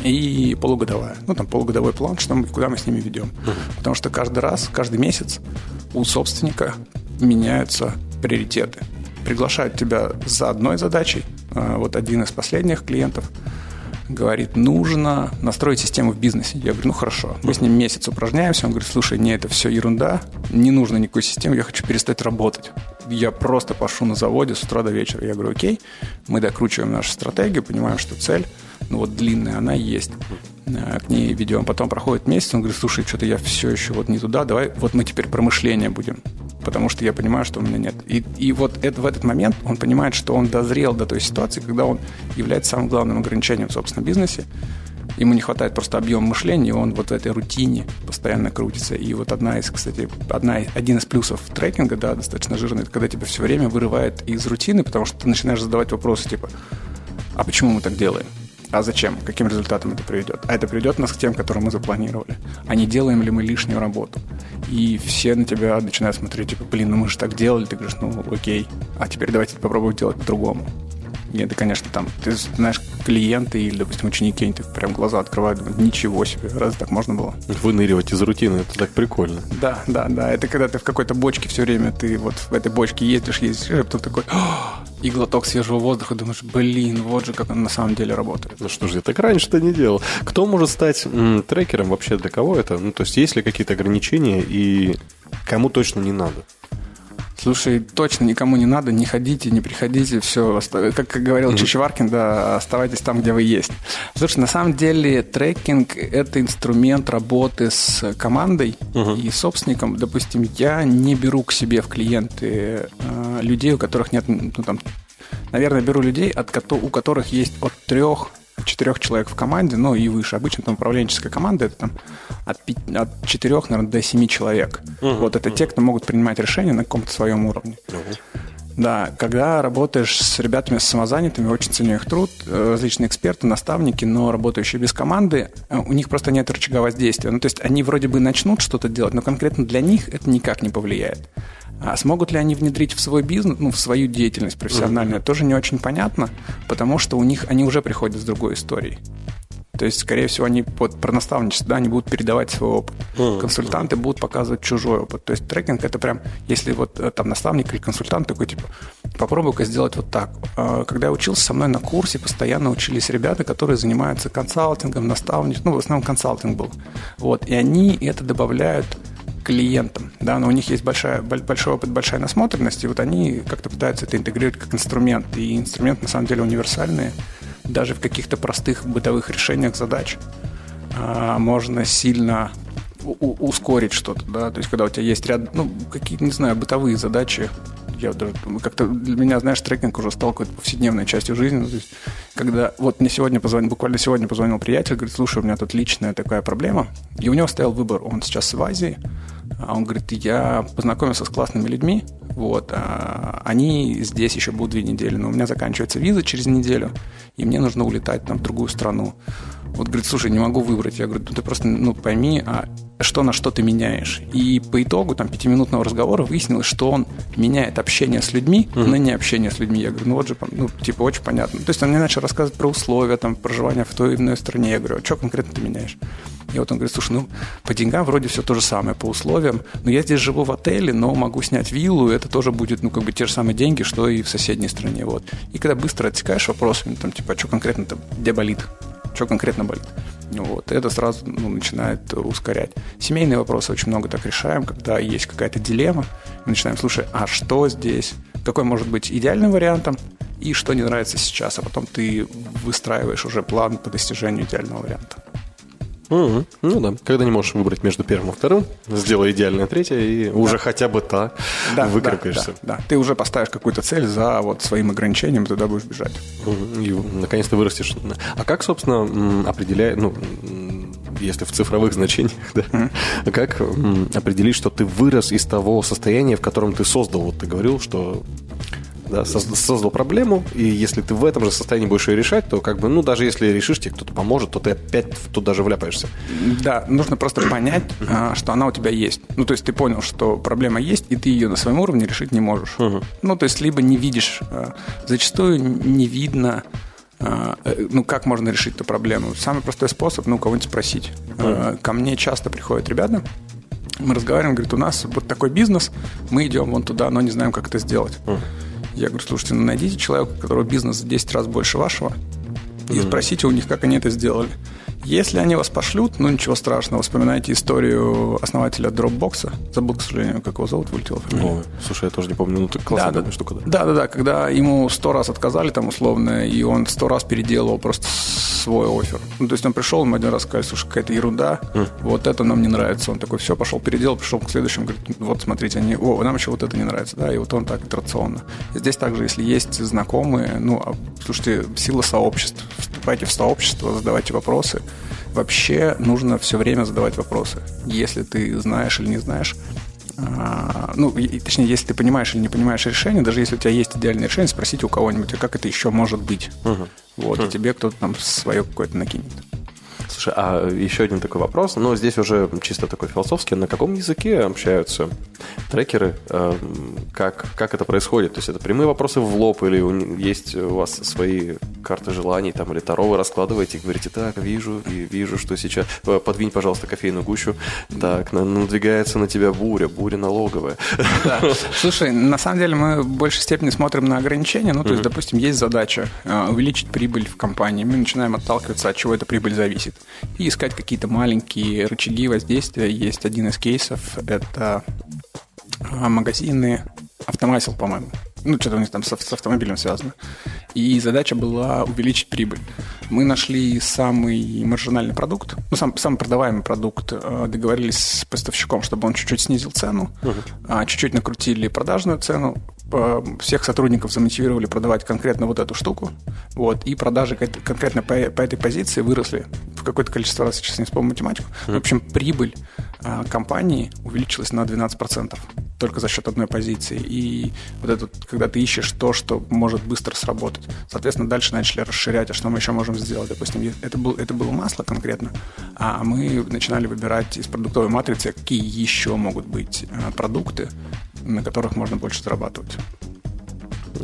[SPEAKER 2] и полугодовая. Ну, там полугодовой план, что мы, куда мы с ними ведем. Uh-huh. Потому что каждый раз, каждый месяц у собственника меняются приоритеты. Приглашают тебя за одной задачей. А, вот один из последних клиентов говорит, нужно настроить систему в бизнесе. Я говорю, ну хорошо. Мы с ним месяц упражняемся. Он говорит, слушай, не, это все ерунда, не нужно никакой системы, я хочу перестать работать. Я просто пошу на заводе с утра до вечера. Я говорю, окей, мы докручиваем нашу стратегию, понимаем, что цель, ну вот длинная, она есть. Э, к ней ведем. Потом проходит месяц, он говорит, слушай, что-то я все еще вот не туда, давай, вот мы теперь про мышление будем потому что я понимаю, что у меня нет. И, и вот это, в этот момент он понимает, что он дозрел до той ситуации, когда он является самым главным ограничением в собственном бизнесе. Ему не хватает просто объема мышления, и он вот в этой рутине постоянно крутится. И вот одна из, кстати, одна, один из плюсов трекинга, да, достаточно жирный, это когда тебя все время вырывает из рутины, потому что ты начинаешь задавать вопросы типа, а почему мы так делаем? А зачем? Каким результатом это приведет? А это приведет нас к тем, которые мы запланировали. А не делаем ли мы лишнюю работу? И все на тебя начинают смотреть, типа, блин, ну мы же так делали. Ты говоришь, ну окей, а теперь давайте попробуем делать по-другому. И это, конечно, там, ты знаешь, клиенты или, допустим, ученики, они так прям глаза открывают, думают, ничего себе, разве так можно было?
[SPEAKER 1] Выныривать из рутины, это так прикольно.
[SPEAKER 2] Да, да, да, это когда ты в какой-то бочке все время, ты вот в этой бочке ездишь, ездишь, и потом такой, и глоток свежего воздуха, думаешь, блин, вот же как он на самом деле работает.
[SPEAKER 1] Ну что ж, я так раньше-то не делал. Кто может стать м, трекером вообще, для кого это? Ну, то есть, есть ли какие-то ограничения и кому точно не надо?
[SPEAKER 2] Слушай, точно никому не надо, не ходите, не приходите, все, как говорил mm-hmm. Чичеваркин, да, оставайтесь там, где вы есть. Слушай, на самом деле трекинг – это инструмент работы с командой mm-hmm. и собственником. Допустим, я не беру к себе в клиенты э, людей, у которых нет, ну там, наверное, беру людей, от, у которых есть от трех четырех человек в команде, ну и выше. Обычно там управленческая команда это там от, от четырех, наверное, до семи человек. Угу, вот это угу. те, кто могут принимать решения на каком-то своем уровне. Угу. Да, когда работаешь с ребятами с самозанятыми, очень ценю их труд, э, различные эксперты, наставники, но работающие без команды, э, у них просто нет рычага воздействия. Ну, то есть они вроде бы начнут что-то делать, но конкретно для них это никак не повлияет. А смогут ли они внедрить в свой бизнес, ну, в свою деятельность профессиональную, mm-hmm. тоже не очень понятно, потому что у них они уже приходят с другой историей. То есть, скорее всего, они вот про наставничество, да, они будут передавать свой опыт. Mm-hmm. Консультанты будут показывать чужой опыт. То есть трекинг это прям, если вот э, там наставник или консультант такой, типа, попробуй-ка сделать вот так. А, когда я учился со мной на курсе, постоянно учились ребята, которые занимаются консалтингом, наставничеством, ну, в основном консалтинг был. Вот, и они это добавляют клиентам, да, но у них есть большая, большой опыт, большая насмотренность, и вот они как-то пытаются это интегрировать как инструмент, и инструмент на самом деле универсальный, даже в каких-то простых бытовых решениях задач. А, можно сильно ускорить что-то, да, то есть когда у тебя есть ряд, ну, какие-то, не знаю, бытовые задачи, я даже как-то для меня, знаешь, трекинг уже стал какой-то повседневной частью жизни. Ну, то есть, когда вот мне сегодня позвонил, буквально сегодня позвонил приятель, говорит, слушай, у меня тут личная такая проблема, и у него стоял выбор, он сейчас в Азии, а он говорит, я познакомился с классными людьми, вот, а они здесь еще будут две недели, но у меня заканчивается виза через неделю, и мне нужно улетать там в другую страну. Вот говорит, слушай, не могу выбрать. Я говорю, ну ты просто ну, пойми, а что на что ты меняешь. И по итогу там пятиминутного разговора выяснилось, что он меняет общение с людьми mm-hmm. на не общение с людьми. Я говорю, ну вот же, ну, типа, очень понятно. То есть он мне начал рассказывать про условия там, проживания в той или иной стране. Я говорю, а что конкретно ты меняешь? И вот он говорит, слушай, ну, по деньгам вроде все то же самое, по условиям. Но я здесь живу в отеле, но могу снять виллу, и это тоже будет, ну, как бы те же самые деньги, что и в соседней стране. Вот. И когда быстро отсекаешь вопросами, там, типа, а что конкретно там, где болит? Что конкретно болит? Вот, это сразу ну, начинает ускорять. Семейные вопросы очень много так решаем, когда есть какая-то дилемма. Мы начинаем, слушай, а что здесь? Какой может быть идеальным вариантом? И что не нравится сейчас? А потом ты выстраиваешь уже план по достижению идеального варианта.
[SPEAKER 1] Угу. Ну да. Когда не можешь выбрать между первым и вторым, сделай идеальное третье, и да. уже хотя бы та да, выкаркаешься.
[SPEAKER 2] Да, да, Ты уже поставишь какую-то цель за вот своим ограничением, туда будешь бежать.
[SPEAKER 1] Угу. И наконец-то вырастешь. А как, собственно, определяет, ну, если в цифровых значениях, да, mm-hmm. как определить, что ты вырос из того состояния, в котором ты создал? Вот ты говорил, что да, создал проблему, и если ты в этом же состоянии будешь ее решать, то как бы, ну, даже если решишь, тебе кто-то поможет, то ты опять туда же вляпаешься.
[SPEAKER 2] Да, нужно просто понять, а, что она у тебя есть. Ну, то есть ты понял, что проблема есть, и ты ее на своем уровне решить не можешь. Ну, то есть либо не видишь, а, зачастую не видно а, э, ну, как можно решить эту проблему? Самый простой способ, ну, кого-нибудь спросить. Ко мне часто приходят ребята, мы разговариваем, говорит, у нас вот такой бизнес, мы идем вон туда, но не знаем, как это сделать. Я говорю, слушайте, ну найдите человека, у которого бизнес в 10 раз больше вашего, и спросите у них, как они это сделали. Если они вас пошлют, ну ничего страшного, вспоминайте историю основателя Dropbox. Забыл, к сожалению, как его зовут, вылетела фамилия. О,
[SPEAKER 1] слушай, я тоже не помню, ну это классная да, да, штука. Да.
[SPEAKER 2] да, да, да, когда ему сто раз отказали там условно, и он сто раз переделал просто свой офер. Ну, то есть он пришел, ему один раз сказали, слушай, какая-то ерунда, mm. вот это нам не нравится. Он такой, все, пошел, переделал, пришел к следующему, говорит, вот смотрите, они, о, нам еще вот это не нравится, да, и вот он так итерационно. Здесь также, если есть знакомые, ну, а, слушайте, сила сообществ, вступайте в сообщество, задавайте вопросы, вообще нужно все время задавать вопросы. Если ты знаешь или не знаешь, а, ну, точнее, если ты понимаешь или не понимаешь решение, даже если у тебя есть идеальное решение, спросите у кого-нибудь, а как это еще может быть. Угу. Вот, угу. и тебе кто-то там свое какое-то накинет.
[SPEAKER 1] Слушай, а еще один такой вопрос, но здесь уже чисто такой философский. На каком языке общаются трекеры? Э, как, как это происходит? То есть это прямые вопросы в лоб или есть у вас свои карты желаний там или таро вы раскладываете и говорите, так, вижу и вижу, что сейчас... Э, подвинь, пожалуйста, кофейную гущу. Так, надвигается на тебя буря, буря налоговая.
[SPEAKER 2] Да. Слушай, на самом деле мы в большей степени смотрим на ограничения. Ну, то есть, допустим, есть задача э, увеличить прибыль в компании. Мы начинаем отталкиваться, от чего эта прибыль зависит и искать какие-то маленькие рычаги воздействия. Есть один из кейсов, это а, магазины Автомасел, по-моему. Ну, что-то у них там с, с автомобилем связано. И задача была увеличить прибыль. Мы нашли самый маржинальный продукт, ну, сам, самый продаваемый продукт, э, договорились с поставщиком, чтобы он чуть-чуть снизил цену, uh-huh. чуть-чуть накрутили продажную цену, всех сотрудников замотивировали продавать конкретно вот эту штуку, вот, и продажи конкретно по, по этой позиции выросли в какое-то количество раз, сейчас не вспомню математику. В общем, прибыль а, компании увеличилась на 12% только за счет одной позиции. И вот это, когда ты ищешь то, что может быстро сработать. Соответственно, дальше начали расширять, а что мы еще можем сделать. Допустим, это, был, это было масло конкретно, а мы начинали выбирать из продуктовой матрицы, какие еще могут быть а, продукты, на которых можно больше зарабатывать.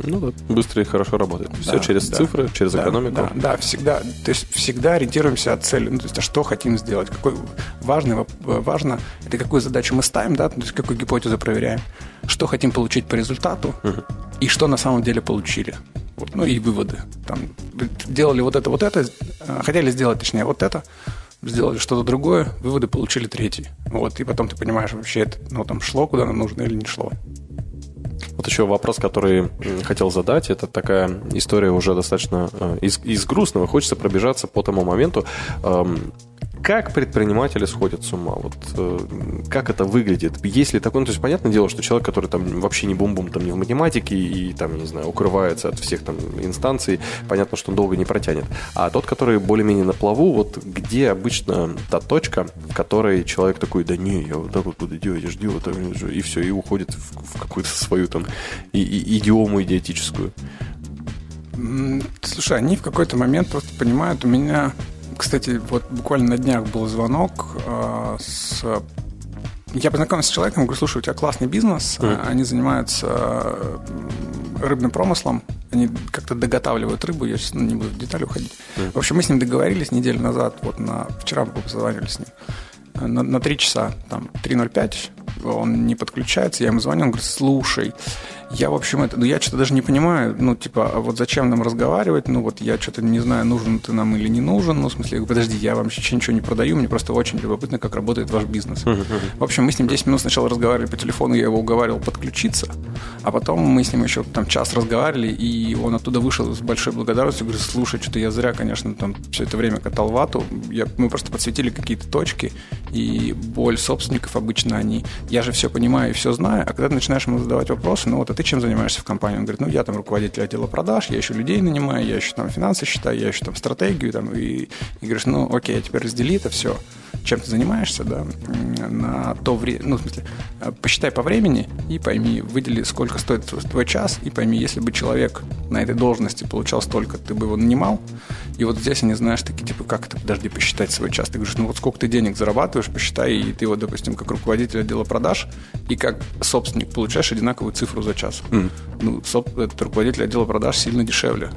[SPEAKER 1] Ну да, быстро и хорошо работает. Все да, через да, цифры, через
[SPEAKER 2] да,
[SPEAKER 1] экономику.
[SPEAKER 2] Да, да, всегда. То есть всегда ориентируемся от цели. Ну, то есть, а что хотим сделать? Какой важный, важно, это какую задачу мы ставим, да, то есть какую гипотезу проверяем, что хотим получить по результату угу. и что на самом деле получили. Вот, ну и выводы. Там, делали вот это, вот это, э, хотели сделать, точнее, вот это, сделали что-то другое, выводы получили третий. Вот, и потом ты понимаешь, вообще это ну, там шло куда нам нужно или не шло.
[SPEAKER 1] Вот еще вопрос, который хотел задать, это такая история уже достаточно э, из, из грустного. Хочется пробежаться по тому моменту, эм, как предприниматели сходят с ума? Вот э, как это выглядит? Есть ли такое? Ну, то есть, понятное дело, что человек, который там вообще не бум-бум там не в математике и там, не знаю, укрывается от всех там инстанций, понятно, что он долго не протянет. А тот, который более-менее на плаву, вот где обычно та точка, в которой человек такой, да не, я вот так вот буду делать, я жду, вот так, и все, и уходит в, в какую-то свою там и, и, идиому идиотическую.
[SPEAKER 2] Слушай, они в какой-то момент просто понимают, у меня Кстати, вот буквально на днях был звонок э, с... Я познакомился с человеком, говорю, слушай, у тебя классный бизнес, mm. они занимаются э, рыбным промыслом, они как-то доготавливают рыбу, я сейчас ну, не буду в детали уходить. Mm. В общем, мы с ним договорились неделю назад, вот на вчера мы позвонили с ним, на, на 3 часа, там, 3.05, он не подключается, я ему звоню, он говорит, слушай, я, в общем, это, ну, я что-то даже не понимаю, ну, типа, а вот зачем нам разговаривать, ну, вот я что-то не знаю, нужен ты нам или не нужен, ну, в смысле, я говорю, подожди, я вам вообще ничего не продаю, мне просто очень любопытно, как работает ваш бизнес. В общем, мы с ним 10 минут сначала разговаривали по телефону, я его уговаривал подключиться, а потом мы с ним еще там час разговаривали, и он оттуда вышел с большой благодарностью, говорит, слушай, что-то я зря, конечно, там все это время катал вату, я, мы просто подсветили какие-то точки, и боль собственников обычно они, я же все понимаю и все знаю, а когда ты начинаешь ему задавать вопросы, ну, вот, а ты чем занимаешься в компании? Он говорит, ну, я там руководитель отдела продаж, я еще людей нанимаю, я еще там финансы считаю, я еще там стратегию, там, и, и говоришь, ну, окей, а теперь раздели это все, чем ты занимаешься, да, на то время, ну, в смысле, посчитай по времени и пойми, выдели, сколько стоит твой час, и пойми, если бы человек на этой должности получал столько, ты бы его нанимал, и вот здесь они, знаешь, такие, типа, как это, подожди, посчитать свой час. Ты говоришь, ну вот сколько ты денег зарабатываешь, посчитай, и ты вот, допустим, как руководитель отдела продаж и как собственник получаешь одинаковую цифру за час. Mm. Ну, этот руководитель отдела продаж сильно дешевле,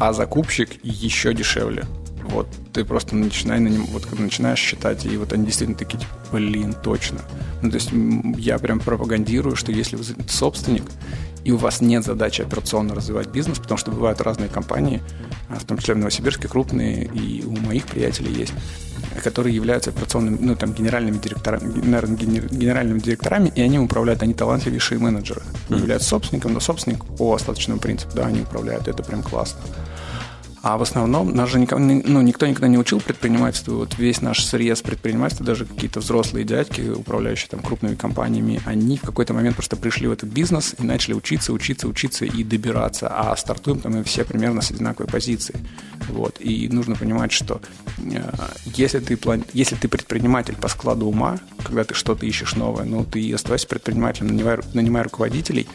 [SPEAKER 2] а закупщик еще дешевле. Вот ты просто начинай на нем, вот когда начинаешь считать, и вот они действительно такие, типа, блин, точно. Ну, то есть я прям пропагандирую, что если вы собственник, и у вас нет задачи операционно развивать бизнес, потому что бывают разные компании, а, в том числе в Новосибирске крупные, и у моих приятелей есть, которые являются операционными, ну, там, генеральными директорами, генеральными директорами, и они управляют, они талантливейшие менеджеры. Они являются собственником, но собственник по остаточному принципу, да, они управляют, это прям классно. А в основном нас же никого, ну, никто никогда не учил предпринимательству. Вот весь наш срез предпринимательства, даже какие-то взрослые дядьки, управляющие там крупными компаниями, они в какой-то момент просто пришли в этот бизнес и начали учиться, учиться, учиться и добираться. А стартуем там мы все примерно с одинаковой позиции. Вот. И нужно понимать, что э, если, ты план... если ты предприниматель по складу ума, когда ты что-то ищешь новое, ну, ты оставайся предпринимателем, нанимай, нанимай руководителей,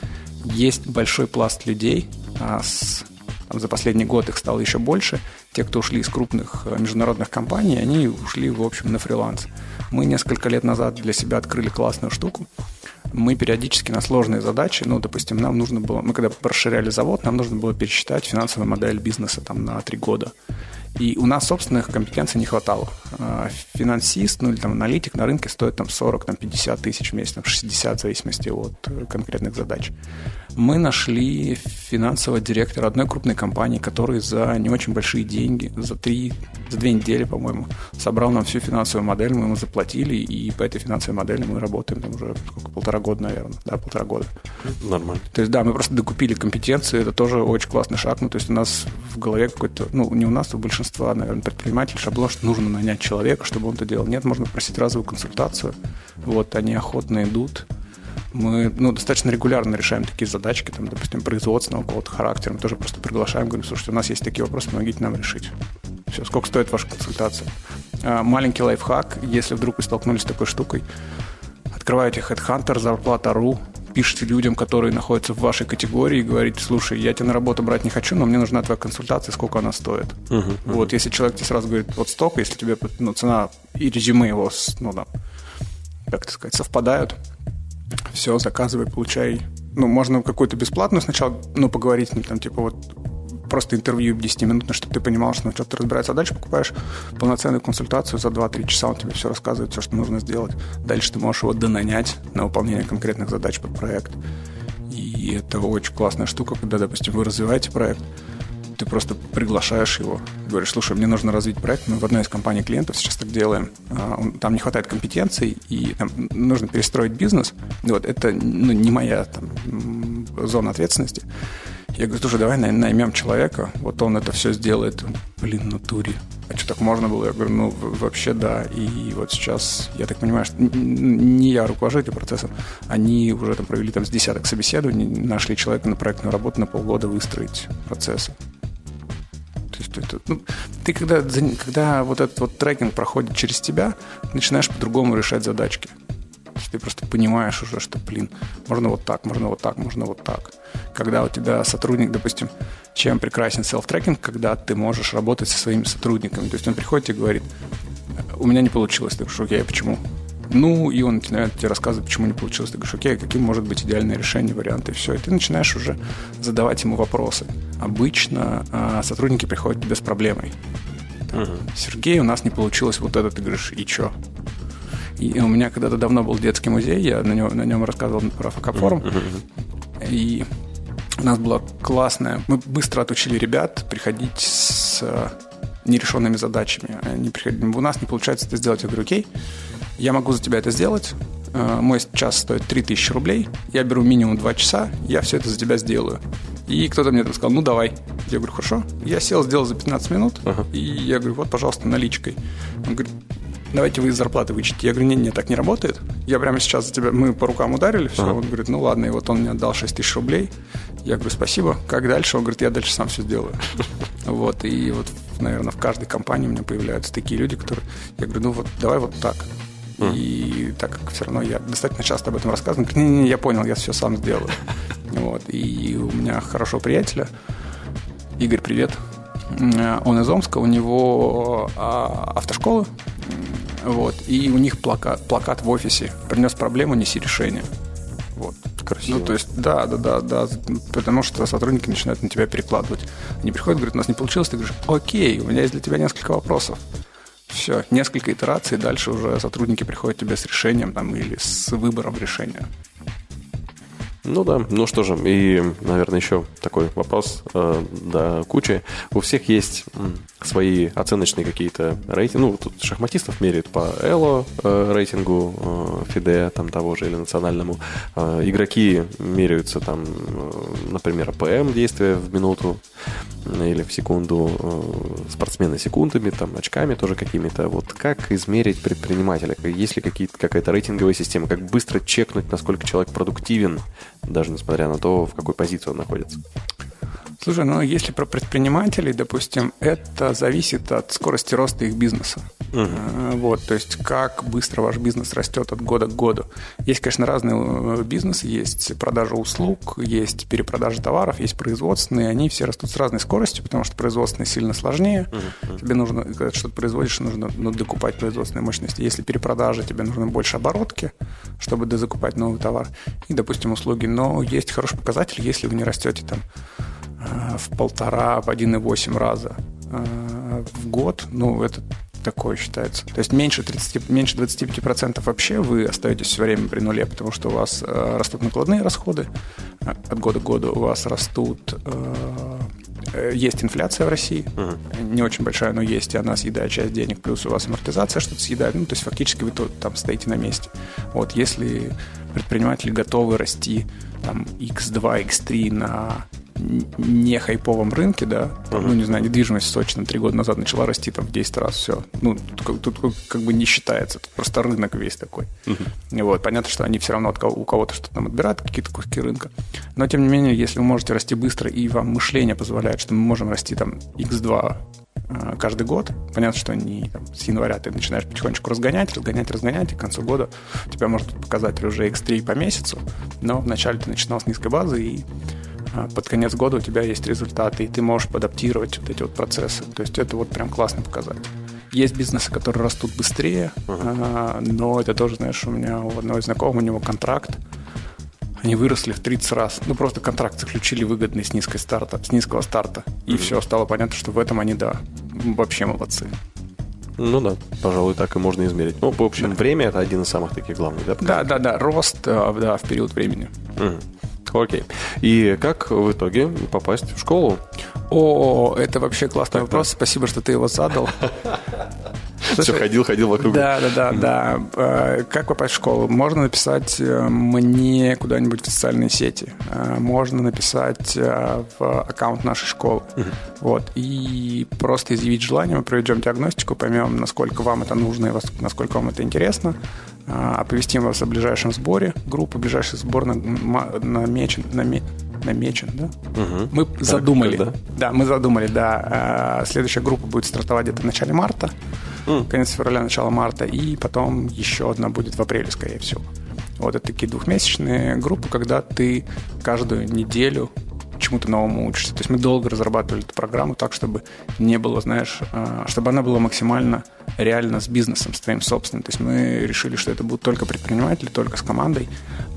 [SPEAKER 2] есть большой пласт людей а, с там, за последний год их стало еще больше. Те, кто ушли из крупных э, международных компаний, они ушли, в общем, на фриланс. Мы несколько лет назад для себя открыли классную штуку. Мы периодически на сложные задачи, ну, допустим, нам нужно было, мы когда расширяли завод, нам нужно было пересчитать финансовую модель бизнеса там на три года. И у нас собственных компетенций не хватало. А, финансист, ну или там аналитик на рынке стоит там 40, там 50 тысяч в месяц, там 60 в зависимости от э, конкретных задач. Мы нашли финансового директора одной крупной компании, который за не очень большие деньги, за три, за две недели, по-моему, собрал нам всю финансовую модель, мы ему заплатили, и по этой финансовой модели мы работаем там уже сколько, полтора года, наверное, да, полтора года.
[SPEAKER 1] Нормально.
[SPEAKER 2] То есть, да, мы просто докупили компетенции, это тоже очень классный шаг, ну, то есть у нас в голове какой-то, ну, не у нас, а у большинства, наверное, предпринимателей шаблон, что нужно нанять человека, чтобы он это делал. Нет, можно просить разовую консультацию, вот, они охотно идут, мы ну, достаточно регулярно решаем такие задачки, там, допустим, производственного какого-то характера. Мы тоже просто приглашаем, говорим, слушайте, у нас есть такие вопросы, помогите нам решить. Все, сколько стоит ваша консультация? А, маленький лайфхак, если вдруг вы столкнулись с такой штукой, открываете Headhunter, зарплата.ру, пишите людям, которые находятся в вашей категории, и говорите, слушай, я тебя на работу брать не хочу, но мне нужна твоя консультация, сколько она стоит. Uh-huh, uh-huh. Вот, если человек тебе сразу говорит, вот столько, если тебе ну, цена и резюме его, ну, да, как это сказать, совпадают, все, заказывай, получай. Ну, можно какую-то бесплатную сначала, ну, поговорить с ним, там, типа, вот, просто интервью 10-минутное, чтобы ты понимал, что ну, что ты разбирается, а дальше покупаешь полноценную консультацию за 2-3 часа, он тебе все рассказывает, все, что нужно сделать. Дальше ты можешь его донанять на выполнение конкретных задач под проект. И это очень классная штука, когда, допустим, вы развиваете проект, ты просто приглашаешь его, говоришь, слушай, мне нужно развить проект, мы в одной из компаний клиентов сейчас так делаем, а, там не хватает компетенций, и там нужно перестроить бизнес, вот, это ну, не моя там, зона ответственности. Я говорю, слушай, давай наймем человека, вот он это все сделает. Блин, натуре. А что так можно было? Я говорю, ну, вообще да. И вот сейчас, я так понимаю, что не я руковожитель процессом, они уже там провели там с десяток собеседований, нашли человека на проектную работу на полгода выстроить процессы. То есть это, ну, ты когда, когда вот этот вот трекинг проходит через тебя, начинаешь по-другому решать задачки. То есть ты просто понимаешь уже, что, блин, можно вот так, можно вот так, можно вот так. когда у тебя сотрудник, допустим, чем прекрасен self-трекинг, когда ты можешь работать со своими сотрудниками. То есть он приходит и говорит, у меня не получилось. Ты говоришь, окей, а почему? Ну, и он начинает тебе рассказывать, почему не получилось. Ты говоришь, окей, а каким может быть идеальное решение, варианты, и все. И ты начинаешь уже задавать ему вопросы. Обычно а, сотрудники приходят без проблемой. Там, Сергей, у нас не получилось вот это. Ты говоришь, и что? И у меня когда-то давно был детский музей, я на, него, на нем рассказывал про фокофорум. И у нас была классная... Мы быстро отучили ребят приходить с э, нерешенными задачами. Они приходили, у нас не получается это сделать. Я говорю, окей, я могу за тебя это сделать. Э, Мой час стоит 3000 рублей. Я беру минимум 2 часа, я все это за тебя сделаю. И кто-то мне там сказал, ну давай. Я говорю, хорошо. Я сел, сделал за 15 минут. И я говорю, вот, пожалуйста, наличкой. Он говорит, давайте вы из зарплаты вычтите. Я говорю, нет, нет, так не работает. Я прямо сейчас за тебя, мы по рукам ударили, все. Он говорит, ну ладно, и вот он мне отдал 6 тысяч рублей. Я говорю, спасибо. Как дальше? Он говорит, я дальше сам все сделаю. Вот, и вот, наверное, в каждой компании у меня появляются такие люди, которые... Я говорю, ну вот, давай вот так. И так как все равно я достаточно часто об этом рассказываю, говорит, не-не-не, я понял, я все сам сделаю. Вот, и у меня хорошего приятеля, Игорь, привет. М, Он из Омска, у него а, автошкола, вот, и у них плакат, плакат в офисе. Принес проблему, неси решение. Вот.
[SPEAKER 1] Красиво.
[SPEAKER 2] Ну, то есть, да, да, да, да, потому что сотрудники начинают на тебя перекладывать. Они приходят, говорят, у нас не получилось, ты говоришь, окей, у меня есть для тебя несколько вопросов. Все, несколько итераций, дальше уже сотрудники приходят к тебе с решением там, или с выбором решения.
[SPEAKER 1] Ну да, ну что же, и, наверное, еще такой вопрос э, до кучи. У всех есть свои оценочные какие-то рейтинги. Ну, тут шахматистов меряют по Эло э, рейтингу, э, Фиде там того же или национальному. Э, игроки меряются там, э, например, APM действия в минуту э, или в секунду, э, спортсмены секундами, там, очками тоже какими-то. Вот как измерить предпринимателя? Есть ли какие-то, какая-то рейтинговая система? Как быстро чекнуть, насколько человек продуктивен, даже несмотря на то, в какой позиции он находится?
[SPEAKER 2] Слушай, ну если про предпринимателей, допустим, это зависит от скорости роста их бизнеса. Э, Вот, то есть как быстро ваш бизнес растет от года к году. Есть, конечно, разные э, бизнесы, есть продажа услуг, есть перепродажа товаров, есть производственные, они все растут с разной скоростью, потому что производственные сильно сложнее. Тебе нужно, когда ты что-то производишь, нужно ну, докупать производственные мощности. Если перепродажа, тебе нужно больше оборотки, чтобы дозакупать новый товар. И, допустим, услуги. Но есть хороший показатель, если вы не растете там в полтора, в 1,8 раза э, в год, ну, это такое считается. То есть меньше, 30, меньше 25% вообще вы остаетесь все время при нуле, потому что у вас э, растут накладные расходы. Э, от года к году, у вас растут... э, э, есть инфляция в России, не очень большая, но есть, и она съедает часть денег, плюс у вас амортизация что-то съедает, ну, то есть фактически вы тут там стоите на месте. Вот, если предприниматели готовы расти там x2, x3 на не хайповом рынке, да, там, ну, не знаю, недвижимость в Сочи там, три года назад начала расти там в 10 раз, все. Ну, тут, как- тут как- бы не считается, тут просто рынок весь такой. И Вот, понятно, что они все равно от кого- у кого-то что-то там отбирают, какие-то куски рынка. Но, тем не менее, если вы можете расти быстро, и вам мышление позволяет, что мы можем расти там x2 э, каждый год. Понятно, что не там, с января ты начинаешь потихонечку разгонять, разгонять, разгонять, и к концу года у тебя может быть показатель уже X3 по месяцу, но вначале ты начинал с низкой базы, и а, под конец года у тебя есть результаты, и ты можешь подаптировать вот эти вот процессы. То есть это вот прям классный показатель. Есть бизнесы, которые растут быстрее, а, но это тоже, знаешь, у меня у одного из знакомых, у него контракт, они выросли в 30 раз. Ну, просто контракт заключили выгодный с, низкой старта, с низкого старта. И все, стало понятно, что в этом они, да, вообще молодцы.
[SPEAKER 1] Ну да, пожалуй, так и можно измерить. Ну, в общем, время это один из самых таких главных, да?
[SPEAKER 2] Да, да, да, рост, э, да, в период времени.
[SPEAKER 1] Мгм. Окей. И как в итоге попасть в школу?
[SPEAKER 2] О, это вообще классный вопрос. Спасибо, что ты его задал.
[SPEAKER 1] Все ходил, ходил вокруг.
[SPEAKER 2] Да, да, да, да. Э, Как попасть в школу? Можно написать э, мне куда-нибудь в социальные сети. Э, Можно написать э, в аккаунт нашей школы. Вот. И просто изъявить желание. Мы проведем диагностику, поймем, насколько вам это нужно и насколько вам это интересно. Э, Оповестим вас о ближайшем сборе. Группа ближайший сбор намечен, наме- намечен, да? Мы задумали.
[SPEAKER 1] да?
[SPEAKER 2] Да, мы задумали, да. Э, Следующая группа будет стартовать где-то в начале марта. Конец февраля, начало марта. И потом еще одна будет в апреле, скорее всего. Вот это такие двухмесячные группы, когда ты каждую неделю чему-то новому учишься. То есть мы долго разрабатывали эту программу так, чтобы не было, знаешь, а, чтобы она была максимально реально с бизнесом, с твоим собственным. То есть мы решили, что это будут только предприниматели, только с командой.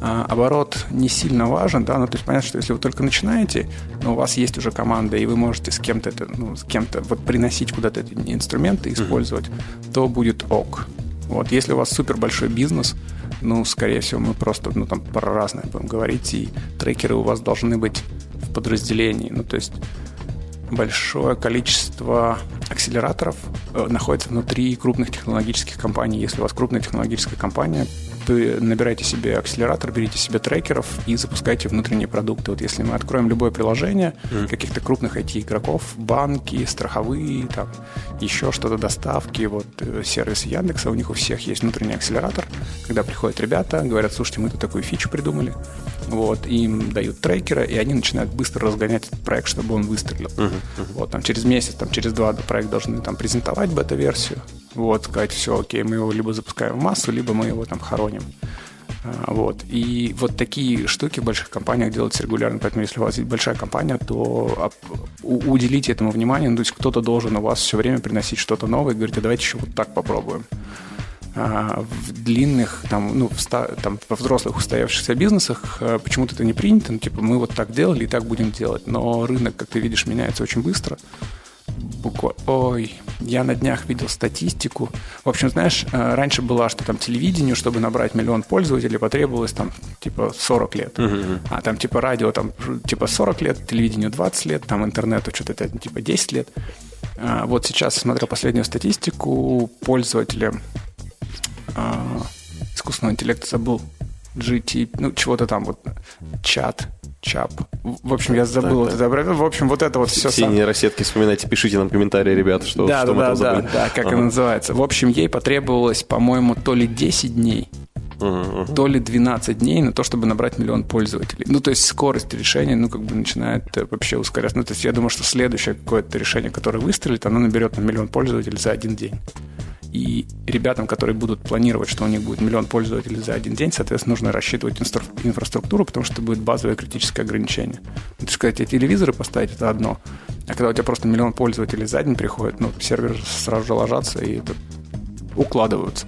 [SPEAKER 2] А, оборот не сильно важен, да, ну то есть понятно, что если вы только начинаете, но у вас есть уже команда, и вы можете с кем-то это, ну, с кем-то вот приносить куда-то эти инструменты, использовать, mm-hmm. то будет ок. Вот, если у вас супер большой бизнес, ну, скорее всего, мы просто, ну, там, про разное будем говорить, и трекеры у вас должны быть в подразделении. Ну, то есть большое количество акселераторов э, находится внутри крупных технологических компаний. Если у вас крупная технологическая компания, вы набираете себе акселератор, берите себе трекеров и запускайте внутренние продукты. Вот если мы откроем любое приложение mm. каких-то крупных IT-игроков, банки, страховые, там, еще что-то, доставки, вот э, сервис Яндекса, у них у всех есть внутренний акселератор. Когда приходят ребята, говорят, слушайте, мы тут такую фичу придумали, вот, им дают трекеры, и они начинают быстро разгонять этот проект, чтобы он выстрелил. Uh-huh. Вот, там, через месяц, там, через два проект должны там презентовать бета-версию, вот, сказать, все, окей, мы его либо запускаем в массу, либо мы его там хороним. А, вот. И вот такие штуки в больших компаниях делаются регулярно. Поэтому, если у вас есть большая компания, то уделите этому внимание. Ну, то есть кто-то должен у вас все время приносить что-то новое и говорить, а давайте еще вот так попробуем. А, в длинных, там, ну, в ста, там, во взрослых устоявшихся бизнесах а, почему-то это не принято. Ну, типа, мы вот так делали и так будем делать. Но рынок, как ты видишь, меняется очень быстро. Буквально. Ой, я на днях видел статистику. В общем, знаешь, а, раньше было, что там телевидению, чтобы набрать миллион пользователей, потребовалось там типа 40 лет. Uh-huh. А там типа радио там типа 40 лет, телевидению 20 лет, там интернету что-то типа 10 лет. Вот сейчас смотрел последнюю статистику пользователям а, искусственного интеллекта забыл. GT, ну, чего-то там вот, чат, чап. В общем, я забыл так, вот да. это. В общем, вот это вот все.
[SPEAKER 1] Все сам... нейросетки вспоминайте, пишите нам комментарии, ребята, что,
[SPEAKER 2] да,
[SPEAKER 1] что
[SPEAKER 2] да,
[SPEAKER 1] мы
[SPEAKER 2] да,
[SPEAKER 1] там забыли.
[SPEAKER 2] Да, да, как ага. она называется. В общем, ей потребовалось, по-моему, то ли 10 дней, uh-huh, uh-huh. то ли 12 дней на то, чтобы набрать миллион пользователей. Ну, то есть скорость решения, ну, как бы начинает э, вообще ускоряться. Ну, то есть я думаю, что следующее какое-то решение, которое выстрелит, оно наберет на миллион пользователей за один день. И ребятам, которые будут планировать, что у них будет миллион пользователей за один день, соответственно, нужно рассчитывать инфраструктуру, потому что это будет базовое критическое ограничение. Это сказать, а телевизоры поставить это одно. А когда у тебя просто миллион пользователей за день приходит, ну, серверы сразу же ложатся и это укладываются.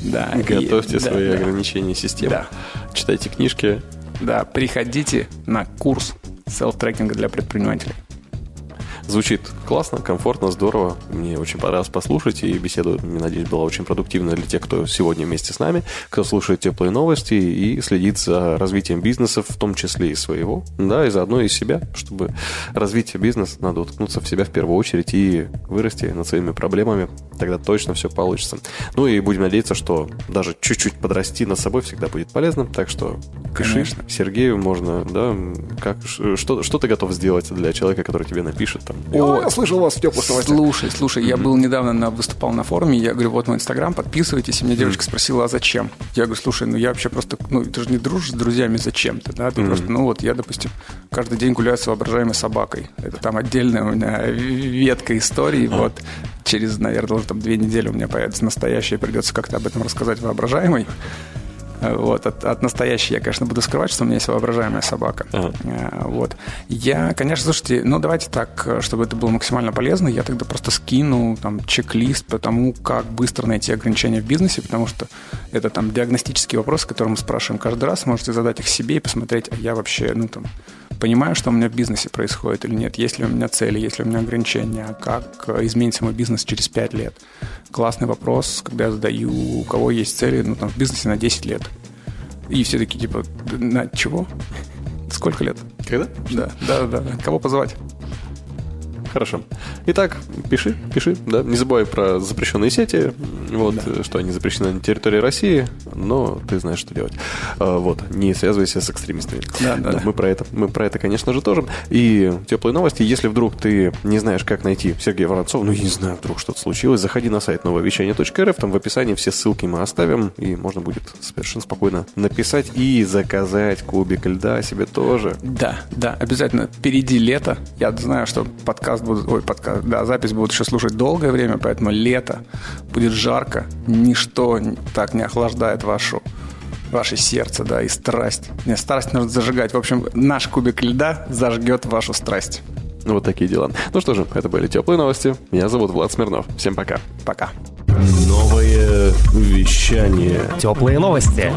[SPEAKER 1] Да, Готовьте и, свои да, ограничения системы. Да. Читайте книжки.
[SPEAKER 2] Да, приходите на курс селф-трекинга для предпринимателей.
[SPEAKER 1] Звучит классно, комфортно, здорово. Мне очень понравилось послушать, и беседа, надеюсь, была очень продуктивная для тех, кто сегодня вместе с нами, кто слушает теплые новости и следит за развитием бизнеса, в том числе и своего, да, и заодно и себя, чтобы развить бизнес, надо уткнуться в себя в первую очередь и вырасти над своими проблемами, тогда точно все получится. Ну и будем надеяться, что даже чуть-чуть подрасти над собой всегда будет полезным, так что пиши Конечно. Сергею можно, да, как, что, что ты готов сделать для человека, который тебе напишет, там,
[SPEAKER 2] о, я слышал вас в теплых новостях. Слушай, слушай, я был недавно на, выступал на форуме, я говорю, вот мой инстаграм, подписывайтесь, и меня девушка mm-hmm. спросила, а зачем? Я говорю, слушай, ну я вообще просто, ну ты же не дружишь с друзьями зачем-то, да, ты просто, ну вот я, допустим, каждый день гуляю с воображаемой собакой. Это там отдельная у меня ветка истории, вот через, наверное, там две недели у меня появится настоящая, придется как-то об этом рассказать воображаемой. Вот, от, от настоящей я, конечно, буду скрывать, что у меня есть воображаемая собака. Ага. Э, вот. Я, конечно, слушайте, ну давайте так, чтобы это было максимально полезно, я тогда просто скину там чек-лист по тому, как быстро найти ограничения в бизнесе, потому что это там диагностические вопросы, которые мы спрашиваем каждый раз, можете задать их себе и посмотреть, а я вообще, ну там, понимаю, что у меня в бизнесе происходит или нет, есть ли у меня цели, есть ли у меня ограничения, как изменится мой бизнес через 5 лет. Классный вопрос, когда я задаю, у кого есть цели, ну, там, в бизнесе на 10 лет. И все таки типа, на чего? Сколько лет?
[SPEAKER 1] Когда?
[SPEAKER 2] Да, да, да. Кого позвать?
[SPEAKER 1] Хорошо. Итак, пиши, пиши, да. Не забывай про запрещенные сети, вот, да. что они запрещены на территории России, но ты знаешь, что делать. А, вот, не связывайся с экстремистами. Да, да, да. Мы про это, мы про это, конечно же, тоже. И теплые новости. Если вдруг ты не знаешь, как найти Сергея Воронцова, ну, я не знаю, вдруг что-то случилось, заходи на сайт нововещание.рф, там в описании все ссылки мы оставим, и можно будет совершенно спокойно написать и заказать кубик льда себе тоже.
[SPEAKER 2] Да, да, обязательно. Впереди лето. Я знаю, что подкаст подкаст будут, ой, подкаст, да, запись будут еще слушать долгое время, поэтому лето будет жарко, ничто так не охлаждает вашу ваше сердце, да, и страсть. Не, страсть нужно зажигать. В общем, наш кубик льда зажгет вашу страсть.
[SPEAKER 1] Ну, Вот такие дела. Ну что же, это были теплые новости. Меня зовут Влад Смирнов. Всем пока.
[SPEAKER 2] Пока.
[SPEAKER 3] Новое вещание.
[SPEAKER 4] Теплые новости.